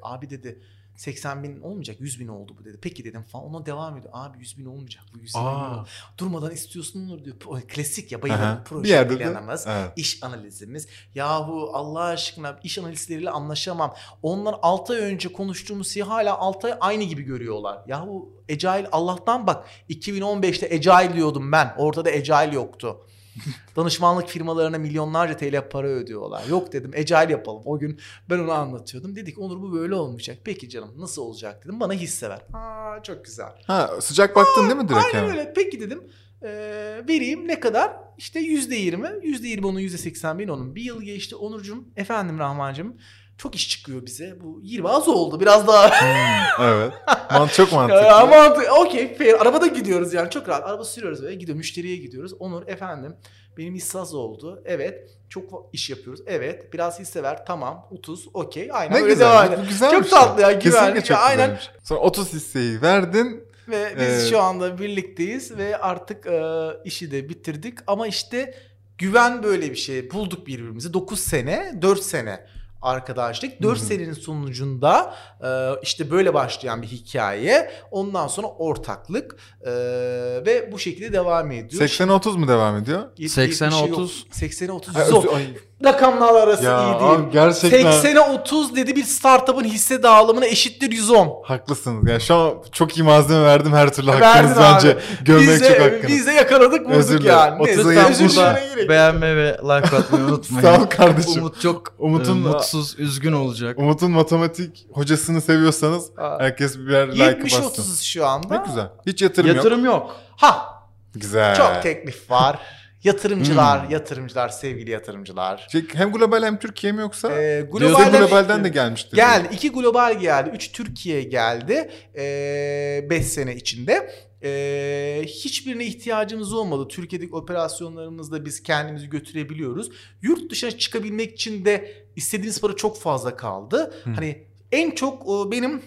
abi dedi 80 bin olmayacak 100 bin oldu bu dedi. Peki dedim falan ona devam ediyor. Abi 100 bin olmayacak bu 100 bin oldu. Durmadan istiyorsun Onur diyor. Klasik ya. Bir Proje planımız, evet. iş analizimiz. Yahu Allah aşkına iş analistleriyle anlaşamam. Onlar 6 ay önce konuştuğumuz şeyi hala 6 ay aynı gibi görüyorlar. Yahu Agile Allah'tan bak 2015'te Agile diyordum ben. Ortada Agile yoktu. <laughs> Danışmanlık firmalarına milyonlarca TL para ödüyorlar. Yok dedim Agile yapalım. O gün ben onu anlatıyordum. Dedik Onur bu böyle olmayacak. Peki canım nasıl olacak dedim. Bana hisse ver. Aa çok güzel. Ha sıcak baktın değil mi direkt Aynen hemen? öyle. Peki dedim. Ee, vereyim ne kadar? İşte yüzde yirmi. Yüzde yirmi onun yüzde seksen bin onun. Bir yıl geçti Onurcuğum. Efendim Rahmancığım. Çok iş çıkıyor bize. Bu 20 az oldu. Biraz daha. Hmm, evet. Man çok mantıklı. Ama okey fair. Arabada gidiyoruz yani çok rahat. Araba sürüyoruz böyle gidiyor müşteriye gidiyoruz. Onur efendim benim hisse az oldu. Evet. Çok iş yapıyoruz. Evet. Biraz hisse ver. Tamam. 30. Okey. Aynen Ne öyle devam güzel. edelim. Bu güzel Çok tatlı ya, güvenli. çok aynen. güzelmiş. Sonra 30 hisseyi verdin. Ve biz Ee, şu anda birlikteyiz ve artık e, işi de bitirdik. Ama işte güven böyle bir şey. Bulduk birbirimizi. 9 sene, 4 sene arkadaşlık. 4 Hı hı. senenin sonucunda e, işte böyle başlayan bir hikaye. Ondan sonra ortaklık e, ve bu şekilde devam ediyor. 80'e 30 mu devam ediyor? 80'e 30. 80'e 30 Ay, zor. Rakamlar arası ya iyi değil. abi gerçekten 80'e 30 dedi bir startup'ın hisse dağılımına eşittir 110. haklısınız. Ya şu an çok iyi malzeme verdim her türlü Verdin hakkınız abi. bence. Gömmek Biz çok hakkınız. biz de yakaladık Özür vurduk yani. Özür dilemene gerek yok. beğenmeyi ve like atmayı <laughs> unutmayın. Sağ ol kardeşim. Umut çok Umut'un- e, mutsuz, üzgün olacak. Umut'un matematik hocasını seviyorsanız Aa. herkes birer like 70 bassın. 30 şu anda. Ne güzel. Hiç yatırım, yok. Yatırım yok. Ha Güzel. çok teklif var. Yatırımcılar, Hmm. yatırımcılar, sevgili yatırımcılar. Şey, hem global hem Türkiye mi yoksa? Ee, globalden, globalden de gelmiştir. geldi. İki global geldi. Üç Türkiye geldi. 5 sene içinde. Ee, hiçbirine ihtiyacımız olmadı. Türkiye'deki operasyonlarımızda biz kendimizi götürebiliyoruz. Yurt dışına çıkabilmek için de istediğiniz para çok fazla kaldı. Hı. Hani en çok benim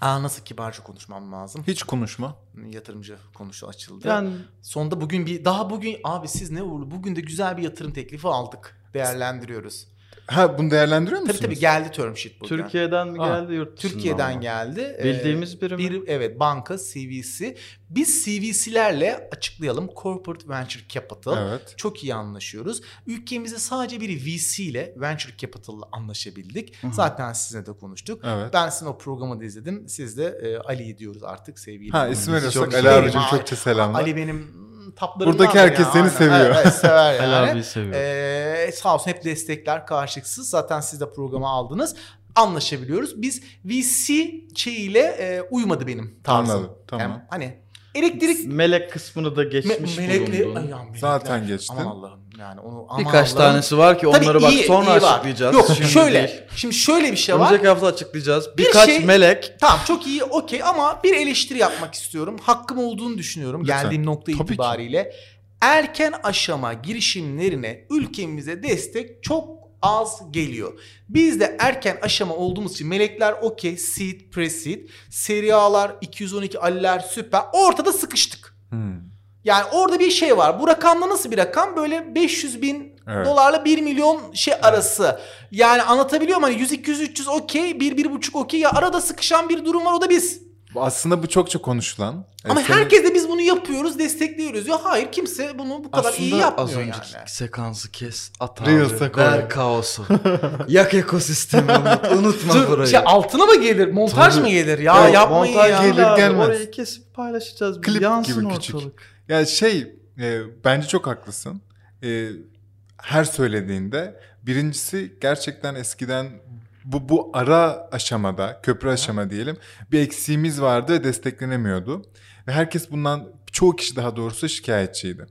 Aa, nasıl kibarca konuşmam lazım. Hiç konuşma. Yatırımcı konuşu açıldı. Yani Sonunda bugün bir daha bugün abi siz ne uğurlu bugün de güzel bir yatırım teklifi aldık. Değerlendiriyoruz. Ha bunu değerlendiriyor Tabii musunuz? tabii geldi term sheet bugün. Türkiye'den mi geldi yurt dışından Türkiye'den mı? geldi. Ee, Bildiğimiz biri mi? bir evet banka CVC. Biz CVC'lerle açıklayalım Corporate Venture Capital. Evet. Çok iyi anlaşıyoruz. Ülkemizde sadece bir VC ile Venture Capital'la anlaşabildik. Hı hı. Zaten sizinle de konuştuk. Evet. Ben sizin o programı da izledim. Siz de e, Ali'yi diyoruz artık sevgili. Ha isim veriyorsak çok Ali abicim çokça selamlar. Ali benim taplarımdan Buradaki herkes ya, seni aynen. seviyor. Evet, evet, sever <laughs> yani. Ali abiyi seviyorum. Ee, sağ olsun hep destekler karşılıksız. Zaten siz de programı aldınız. Anlaşabiliyoruz. Biz VC şeyiyle e, uymadı benim tarzım. Anladım, tamam. Yani hani elektrik Melek kısmını da geçmiş Me- melekli bulundun. Ay ya, melekler. Zaten geçtin. Aman Allah'ım yani onu aman Birkaç Allah'ım. tanesi var ki Tabii onları bak iyi, sonra iyi açıklayacağız. Yok Şimdi şöyle. değil. Şimdi şöyle bir şey var. Önümüzdeki hafta açıklayacağız. Bir Birkaç şey- melek Tamam çok iyi okey ama bir eleştiri yapmak istiyorum. Hakkım olduğunu düşünüyorum Lütfen. geldiğim nokta Tabii ki. itibariyle. Erken aşama girişimlerine ülkemize destek çok az geliyor. Biz de erken aşama olduğumuz için melekler okey, seed, pre-seed, seri A'lar, 212 Ali'ler süper. Ortada sıkıştık. Hmm. Yani orada bir şey var. Bu rakamda nasıl bir rakam? Böyle 500 bin Evet. dolarla 1 milyon şey arası. Yani anlatabiliyor muyum? Hani 100, 200, 300 okey, 1, 1,5 okey. Ya arada sıkışan bir durum var o da biz. Aslında bu çokça konuşulan. Ama senin- herkes de biz bunu yapıyoruz, destekliyoruz. Ya hayır kimse bunu bu kadar iyi aslında az yapmıyor önceki yani. sekansı kes. At abi. Ver kaosu. <laughs> Yak ekosistemi unut. Unutma Dur, burayı. şey altına mı gelir? Montaj Tabii. mı gelir? Ya Evet, yapmayın montaj ya. gelir, abi, gelmez. Orayı kesip paylaşacağız. Klip Yansın gibi küçük. Ya şey e, bence çok haklısın. E, her söylediğinde birincisi gerçekten eskiden bu bu ara aşamada köprü aşama diyelim bir eksiğimiz vardı ve desteklenemiyordu. Ve herkes bundan çoğu kişi daha doğrusu şikayetçiydi.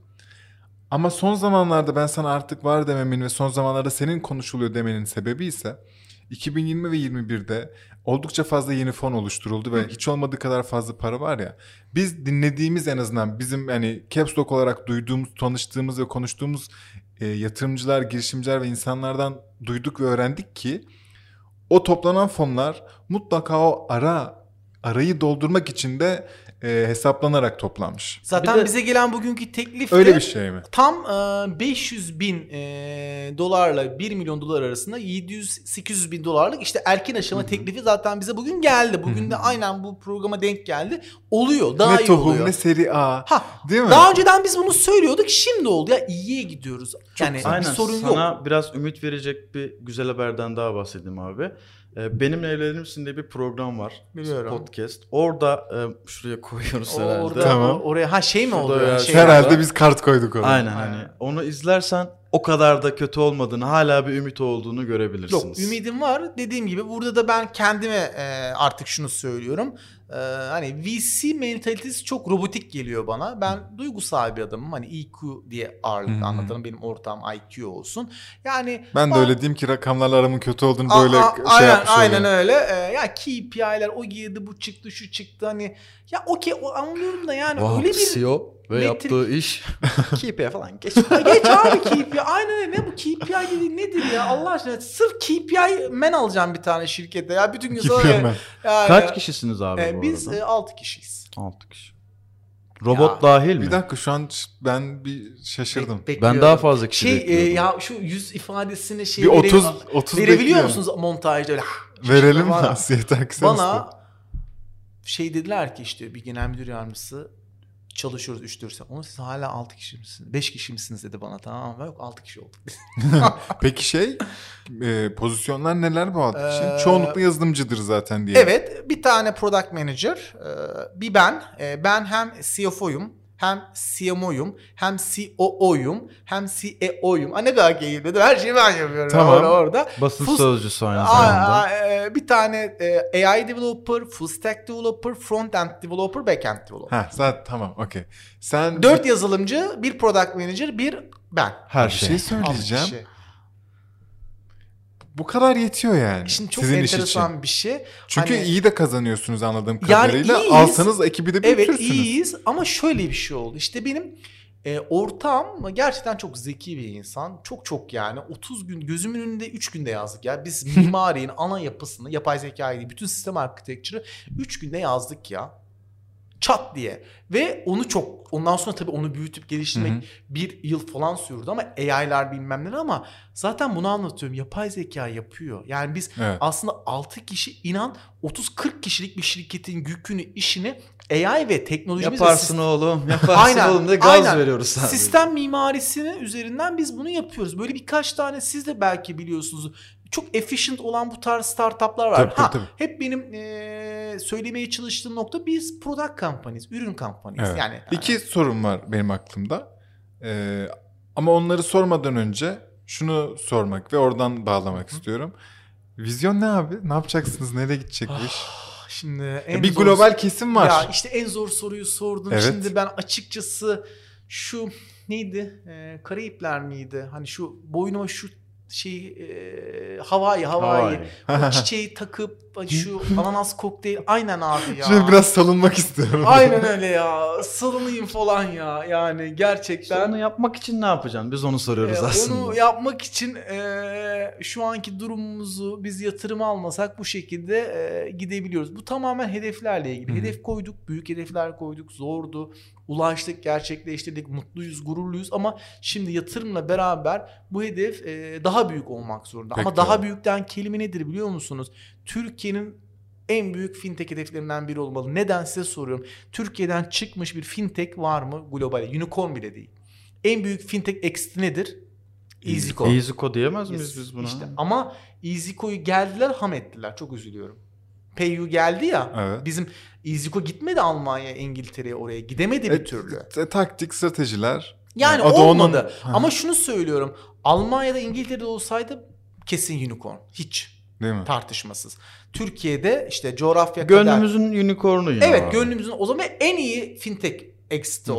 Ama son zamanlarda ben sana artık var dememin ve son zamanlarda senin konuşuluyor demenin sebebi ise 2020 ve 21'de oldukça fazla yeni fon oluşturuldu ve hiç olmadığı kadar fazla para var ya. Biz dinlediğimiz en azından bizim hani Caps Lock olarak duyduğumuz, tanıştığımız ve konuştuğumuz e, yatırımcılar, girişimciler ve insanlardan duyduk ve öğrendik ki o toplanan fonlar mutlaka o ara arayı doldurmak için de e, hesaplanarak toplanmış. Zaten Bir de- bize gelen bugünkü teklif Öyle de bir şey mi? tam e, 500 bin e, dolarla 1 milyon dolar arasında 700-800 bin dolarlık işte erken aşama teklifi zaten bize bugün geldi. Bugün de aynen bu programa denk geldi. Oluyor. Daha ne iyi tohum oluyor. ne seri A. Ha, Değil mi? daha önceden biz bunu söylüyorduk. Şimdi oldu ya iyiye gidiyoruz. Yani Aynen bir sorun sana yok. biraz ümit verecek bir güzel haberden daha bahsedeyim abi. Ee, Benimle Evlenir misin diye bir program var. Biliyorum. Podcast. Orada e, şuraya koyuyoruz O herhalde. Orada, Tamam. oraya ha şey mi Şurada oldu? ya, Şey, Herhalde Orada- biz kart koyduk ona. Aynen Aynen. hani onu izlersen o kadar da kötü olmadığını, hala bir ümit olduğunu görebilirsiniz. Yok ümidim var. Dediğim gibi burada da ben kendime e, artık şunu söylüyorum. E, hani VC mentalitesi çok robotik geliyor bana. Ben duygusal bir adamım. Hani EQ diye ağırlıklı Hı hı. anlatalım. Benim ortağım IQ olsun. Yani Ben de Aa, öyle diyeyim ki rakamlarla aramın kötü olduğunu a- böyle a- şey aynen, yapmış aynen olayım. öyle. E, ya KPI'ler o girdi bu çıktı şu çıktı hani ya okey anlıyorum da yani Wow, öyle bir CEO ve metrik- yaptığı iş. <laughs> KP'ye falan geç. Geç abi KPI. Aynen öyle. Ne bu KPI dedi nedir ya Allah aşkına. Sırf KPI men alacağım bir tane şirkete ya. Bütün gün ben. Yani- Kaç kişisiniz abi Ee, bu biz arada? e, 6 kişiyiz. 6 kişi. Robot Ya, dahil mi? Bir dakika şu an ben bir şaşırdım. Bekliyorum. Ben daha fazla kişi Şey e, ya şu yüz ifadesini şey Bir 30 verebil- 30 verebiliyor bekliyorum. musunuz montajda öyle? <laughs> Verelim mi? Aksenus'ta. Bana şey dediler ki işte bir genel müdür yardımcısı çalışıyoruz 3-4 sene. Onu siz hala 6 kişi misiniz? 5 kişi misiniz dedi bana tamam mı? Yok 6 kişi olduk. <laughs> Peki şey e, pozisyonlar neler bu altı Ee, kişi? Çoğunlukla yazılımcıdır zaten diye. Evet bir tane product manager, e, bir ben. E, Ben hem CFO'yum hem CMO'yum, hem COO'yum, hem CEO'yum. Aa, ne kadar keyifli. Her şeyi ben yapıyorum Tamam. orada. orada. Basın Full- sözcüsü aynı zamanda. aa, e, bir tane e, AI developer, full stack developer, front end developer, back end developer. Ha zaten tamam okey. Sen Dört yazılımcı, bir product manager, bir ben. Her bir şey. şey söyleyeceğim. kişi. Bu kadar yetiyor yani. Şimdi çok sizin iş enteresan için. bir şey. Çünkü Hani- iyi de kazanıyorsunuz anladığım Yani kadarıyla. iyiyiz. Alsanız ekibi de Evet iyiyiz ama şöyle bir şey oldu. İşte benim e, ortağım gerçekten çok zeki bir insan. Çok çok yani 30 gün gözümün önünde 3 günde yazdık ya. Biz <laughs> mimarinin ana yapısını, yapay zekayı bütün sistem architecture'ı 3 günde yazdık ya. Çat diye. Ve onu çok ondan sonra tabii onu büyütüp geliştirmek Hı hı. bir yıl falan sürdü ama AI'lar bilmem neler ama zaten bunu anlatıyorum. Yapay zeka yapıyor. Yani biz Evet. aslında 6 kişi inan 30-40 kişilik bir şirketin yükünü işini AI ve teknolojimiz ve Yaparsın sis- oğlum. Yaparsın Aynen, oğlum diye gaz aynen. veriyoruz sadece. sistem mimarisinin üzerinden biz bunu yapıyoruz. Böyle birkaç tane siz de belki biliyorsunuz. Çok efficient olan bu tarz startuplar var. Tabii, ha, tabii. Hep benim eee, söylemeye çalıştığım nokta biz product companies, ürün companies. Evet. Yani İki sorum var benim aklımda. Ee, ama onları sormadan önce şunu sormak ve oradan bağlamak istiyorum. Vizyon ne abi? Ne yapacaksınız? Nereye gidecek bu iş? Ah, Şimdi en bir zor- global kesim var. Ya işte en zor soruyu sordun. Evet. Şimdi ben açıkçası şu neydi? Ee, Karayipler miydi? Hani şu boynuma şu şey e, Hawaii Hawaii. O <laughs> çiçeği takıp şu ananas kokteyl aynen abi ya. Şimdi biraz salınmak istiyorum. Aynen <laughs> öyle ya. Salınayım falan ya. Yani gerçekten. İşte onu yapmak için ne yapacaksın? Biz onu soruyoruz Ee, aslında. Onu yapmak için e, şu anki durumumuzu biz yatırım almasak bu şekilde e, gidebiliyoruz. Bu tamamen hedeflerle ilgili. Hı hı. Hedef koyduk, büyük hedefler koyduk, zordu. Ulaştık, gerçekleştirdik, mutluyuz, gururluyuz ama şimdi yatırımla beraber bu hedef e, daha büyük olmak zorunda. Pek ama daha büyükten kelime nedir biliyor musunuz? Türkiye'nin en büyük fintech hedeflerinden biri olmalı. Neden size soruyorum. Türkiye'den çıkmış bir fintech var mı global? Unicorn bile değil. En büyük fintech exit'i nedir? EasyCo. EasyCo diyemez miyiz biz buna? İşte ama EasyCo'yu geldiler ham ettiler. Çok üzülüyorum. PayU geldi ya. Evet. Bizim EasyCo gitmedi Almanya, İngiltere'ye oraya. Gidemedi bir E, türlü. t- taktik, stratejiler. Yani adı olmadı. onun- Ama şunu söylüyorum. Almanya'da, İngiltere'de olsaydı kesin unicorn. Hiç Değil mi? tartışmasız. Türkiye'de işte coğrafya kadar. Gönlümüzün unicornu yine Evet abi. gönlümüzün o zaman en iyi fintech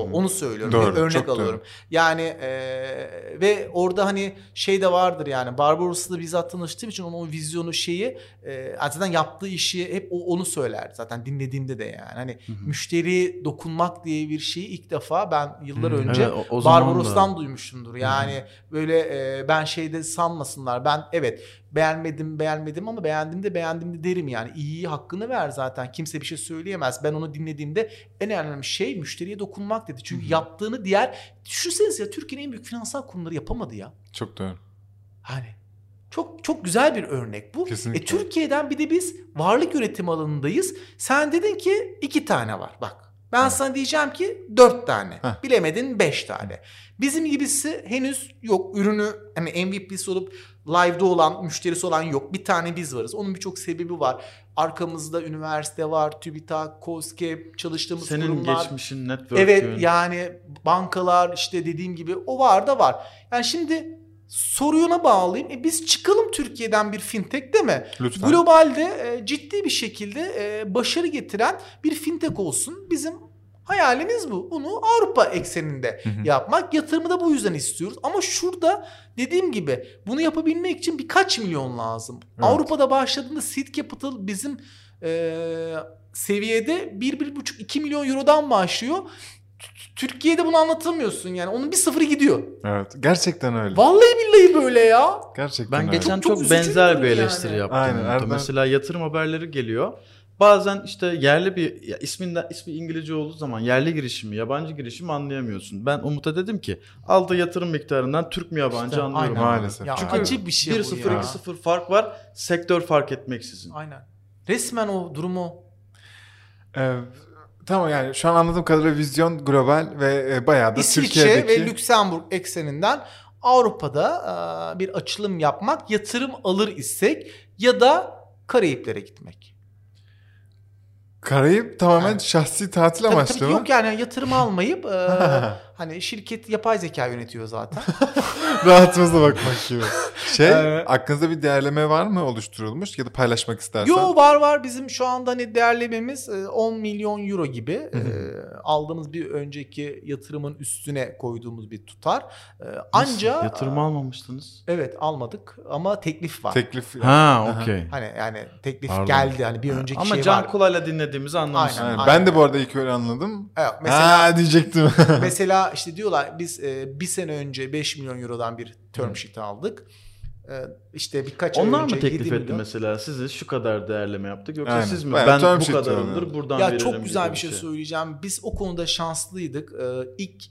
Hı hı. Onu söylüyorum. Doğru, Bir örnek çok doğru. alıyorum. Yani eee, ve orada hani şey de vardır yani Barbaros'la bizzat tanıştığım için onun o vizyonu şeyi eee zaten yaptığı işi hep o, onu söylerdi zaten dinlediğimde de yani. Hani hı. müşteriye dokunmak diye bir şeyi ilk defa ben yıllar Hı, önce Evet, o- o zaman da- Barbaros'tan duymuşumdur. Yani böyle e, ben şeyde sanmasınlar. Ben evet beğenmedim beğenmedim ama beğendim de beğendim de derim yani. İyiyi hakkını ver zaten. Kimse bir şey söyleyemez. Ben onu dinlediğimde en önemli şey müşteriye dokunmak dedi. Çünkü yaptığını diğer düşünsenize ya Türkiye'nin en büyük finansal kurumları yapamadı ya. Çok doğru. Hani çok çok güzel bir örnek bu. Kesinlikle. E, Türkiye'den bir de biz varlık yönetimi alanındayız. Sen dedin ki iki tane var bak. Ben Evet. sana diyeceğim ki dört tane. Heh. Bilemedin beş tane. Bizim gibisi henüz yok. Ürünü hani MVP'si olup live'da olan, müşterisi olan yok. Bir tane biz varız. Onun birçok sebebi var. Arkamızda üniversite var, TÜBİTAK, KOSGEB, çalıştığımız Senin kurumlar. geçmişin, network'ün. Evet yani bankalar işte dediğim gibi o var da var. Yani şimdi soruyuna bağlayayım. E biz çıkalım Türkiye'den bir fintech mi? Lütfen. Globalde e, ciddi bir şekilde e, başarı getiren bir fintech olsun. Bizim hayalimiz bu. Bunu Avrupa ekseninde Hı hı. yapmak. Yatırımı da bu yüzden istiyoruz. Ama şurada dediğim gibi bunu yapabilmek için birkaç milyon lazım. Evet. Avrupa'da başladığında seed capital bizim e, seviyede 1-1,5-2 milyon eurodan başlıyor. Türkiye'de bunu anlatamıyorsun yani. Onun bir sıfırı gidiyor. Evet. Gerçekten öyle. Vallahi billahi böyle ya. Gerçekten Ben öyle. geçen Çok- çok, çok benzer bir eleştiri yani. yaptım. Aynen. Erdem- Mesela yatırım haberleri geliyor. Bazen işte yerli bir ya isminden ismi İngilizce olduğu zaman yerli girişimi, yabancı girişimi anlayamıyorsun. Ben Umut'a dedim ki aldığı yatırım miktarından Türk mü yabancı İşte anlıyorum. aynen. Maalesef. Ya Çünkü acı bir şey bu 1-0 ya. 2-0 fark var. Sektör fark etmeksizin. Aynen. Resmen o durumu Ee, tamam yani şu an anladığım kadarıyla vizyon global ve e, bayağı da İsviçre Türkiye'deki... ve Lüksemburg ekseninden Avrupa'da e, bir açılım yapmak, yatırım alır isek ya da Karayiplere gitmek. Karayip tamamen Evet. şahsi tatil Tabii, amaçlı tabii mı? yok yani yatırım almayıp e, <laughs> hani şirket yapay zeka yönetiyor zaten. <laughs> Rahatımıza bakmak gibi. Şey, Evet. aklınızda bir değerleme var mı oluşturulmuş ya da paylaşmak istersen? Yo var var bizim şu anda hani değerlememiz e, 10 milyon euro gibi. E, aldığımız bir önceki yatırımın üstüne koyduğumuz bir tutar. E, Anca Yatırım almamıştınız. Evet almadık ama teklif var. Teklif. Ha okey. Hani yani teklif Pardon. geldi hani bir önceki Ama şey can var. kulağıyla dinlediğimizi anlamışsın. Aynen. Aynen. Ben de bu arada ilk öyle anladım. Evet, mesela ha diyecektim. <laughs> mesela işte diyorlar biz e, bir sene önce 5 milyon eurodan bir term sheet aldık. E, işte birkaç ay Onlar önce mı teklif 7 etti milyon. mesela? Sizi şu kadar değerleme yaptık yoksa Aynen. siz mi? Bayağı ben term bu sheet kadarımdır yani. buradan Ya veririm çok güzel gibi bir şey söyleyeceğim. Biz o konuda şanslıydık. Ee, ilk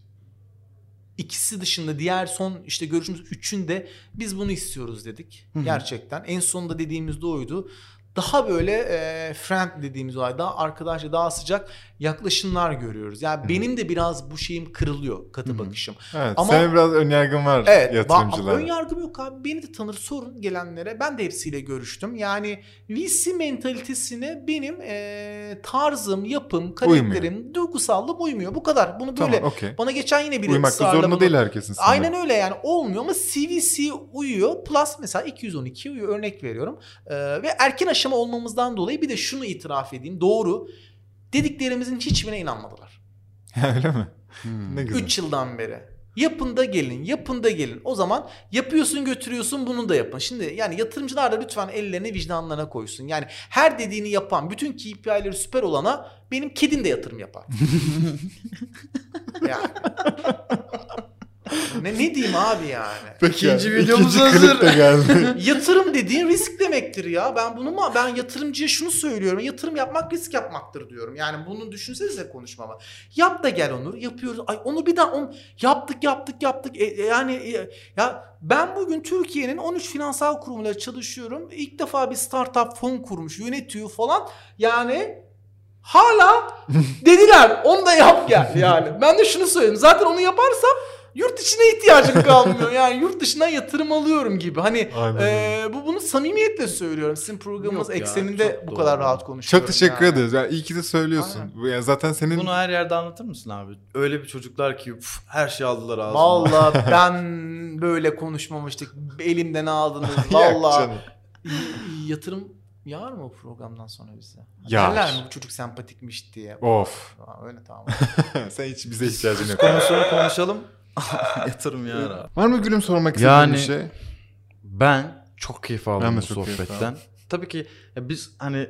ikisi dışında diğer son işte görüşümüz üçünde biz bunu istiyoruz dedik. Hı hı. Gerçekten. En sonunda dediğimiz de oydu. Daha böyle e, friend dediğimiz olay daha arkadaşça daha sıcak yaklaşımlar görüyoruz. Yani benim de biraz bu şeyim kırılıyor katı Hı hı. bakışım. evet, Ama- senin biraz önyargın var Evet. yatırımcılara. Ön yargım yok abi. Beni de tanır sorun gelenlere. Ben de hepsiyle görüştüm. Yani VC mentalitesine benim eee, tarzım, yapım, karakterim, duygusallığım uymuyor. Bu kadar. Bunu böyle Tamam okey. bana geçen yine biri Uymak zorunda bunu- değil herkesin. sana. Aynen öyle yani olmuyor ama CVC uyuyor. Plus mesela 212 uyuyor örnek veriyorum. Ee, ve erken aşama olmamızdan dolayı bir de şunu itiraf edeyim. Doğru. Dediklerimizin hiçbirine inanmadılar. <laughs> öyle mi? Hmm. Ne güzel. 3 yıldan beri. Yapın da gelin, yapın da gelin. O zaman yapıyorsun götürüyorsun bunu da yapın. Şimdi yani yatırımcılar da lütfen ellerini vicdanlarına koysun. Yani her dediğini yapan, bütün KPI'leri süper olana benim kedim de yatırım yapar. <laughs> yani. Ne, ne diyeyim abi yani? Peki, İkinci videomuz ikinci hazır. klip de geldi. Yatırım dediğin risk demektir ya. Ben bunu mu ben yatırımcıya şunu söylüyorum. Yatırım yapmak risk yapmaktır diyorum. Yani bunu düşünsenize konuşmama. Yap da gel Onur. Yapıyoruz. Ay Onur bir daha on yaptık yaptık yaptık. E, e, yani e, ya ben bugün Türkiye'nin 13 finansal kurumuyla çalışıyorum. İlk defa bir startup fon kurmuş, yönetiyor falan. Yani hala <laughs> dediler onu da yap gel yani. Ben de şunu söyleyeyim. Zaten onu yaparsam yurt içine ihtiyacım kalmıyor. Yani yurt dışına yatırım alıyorum gibi. Hani Aynen ee, bu bunu samimiyetle söylüyorum. Sizin programınız Yok ya, ekseninde çok bu doğru. kadar rahat konuşuyorum. Çok teşekkür yani. ederiz. Yani iyi ki de söylüyorsun. Bu Yani zaten senin Bunu her yerde anlatır mısın abi? Öyle bir çocuklar ki üf, her şey aldılar ağzına. Vallahi <laughs> ben böyle konuşmamıştık. Elimden aldınız. <laughs> Y- yatırım yağar mı o programdan sonra bize? Yağar. Derler mi bu çocuk sempatikmiş diye. Of. Aa, Öyle tamam. <laughs> Sen hiç bize ihtiyacın yok. Konuşalım konuşalım. <laughs> Yatırım ya. Var mı gülüm sormak istediğin Yani- bir şey? Ben çok keyif aldım Ben bu sohbetten. Tabii ki ya biz hani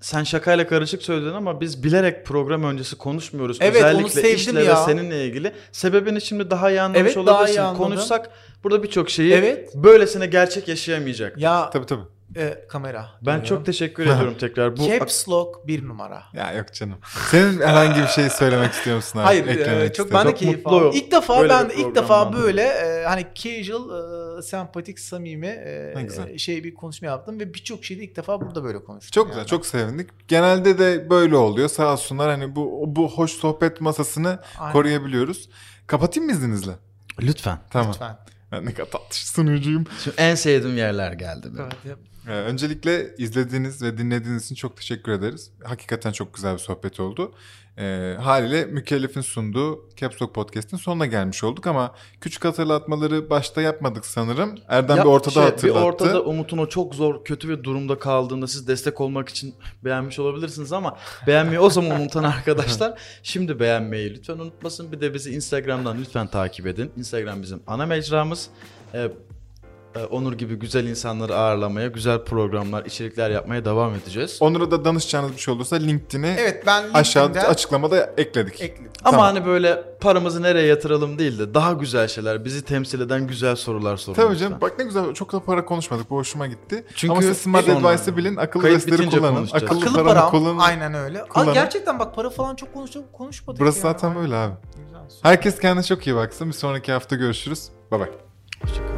sen şakayla karışık söyledin ama biz bilerek program öncesi konuşmuyoruz. Evet, onu Özellikle sevdim işle ya. ve seninle ilgili. Sebebini şimdi daha iyi anlamış Evet, daha iyi olabilirsin. anladım. Konuşsak burada birçok şeyi Evet. böylesine gerçek yaşayamayacak. Ya Tabii tabii. E, kamera. Ben dönüyor. çok teşekkür ediyorum tekrar. Bu Caps Lock bir numara. Ya yok canım. Senin herhangi bir şey söylemek istiyor musun abi? Hayır, Eklemek e, çok istediğin. ben de keyif aldım. İlk defa Böyle ben de ilk defa böyle e, hani casual, e, sempatik, samimi e, e, şey bir konuşma yaptım ve birçok şeyde ilk defa burada böyle konuştum. Çok yani. güzel, çok sevindik. Genelde de böyle oluyor. Sağ olsunlar hani bu bu hoş sohbet masasını Aynen. koruyabiliyoruz. Kapatayım mı izninizle? Lütfen. Tamam. Lütfen. Ben ne kadar tatlı sunucuyum. Şimdi en sevdiğim yerler geldi benim. Evet. Ee, öncelikle izlediğiniz ve dinlediğiniz için çok teşekkür ederiz. Hakikaten çok güzel bir sohbet oldu. Ee, haliyle Mükellef'in sunduğu Caps Lock Podcast'in sonuna gelmiş olduk ama küçük hatırlatmaları başta yapmadık sanırım. Erdem Ya bir ortada şey, hatırlattı. Bir ortada Umut'un o çok zor, kötü bir durumda kaldığında siz destek olmak için beğenmiş olabilirsiniz ama beğenmeyi o zaman unutan <laughs> arkadaşlar şimdi beğenmeyi lütfen unutmasın. Bir de bizi Instagram'dan lütfen takip edin. Instagram bizim ana mecramız. E, Onur gibi güzel insanları ağırlamaya, güzel programlar, içerikler yapmaya devam edeceğiz. Onur'a da danışacağınız bir şey olursa LinkedIn'i Evet ben aşağıda açıklamada ekledik. ekledim. Ama Tamam. hani böyle paramızı nereye yatıralım değil de daha güzel şeyler, bizi temsil eden güzel sorular sorun. Tabii canım. Bak ne güzel. Çok da para konuşmadık. Bu hoşuma gitti. Çünkü Ama siz Smart Advice'ı bilin. Akıllı bitince kullanın. Akıllı, Akıllı param kullanın. aynen öyle. Aa, kullanın. gerçekten bak para falan çok konuştuk konuşmadık Burası ya. zaten böyle abi. Güzel. Herkes kendine çok iyi baksın. Bir sonraki hafta görüşürüz. Bye bye.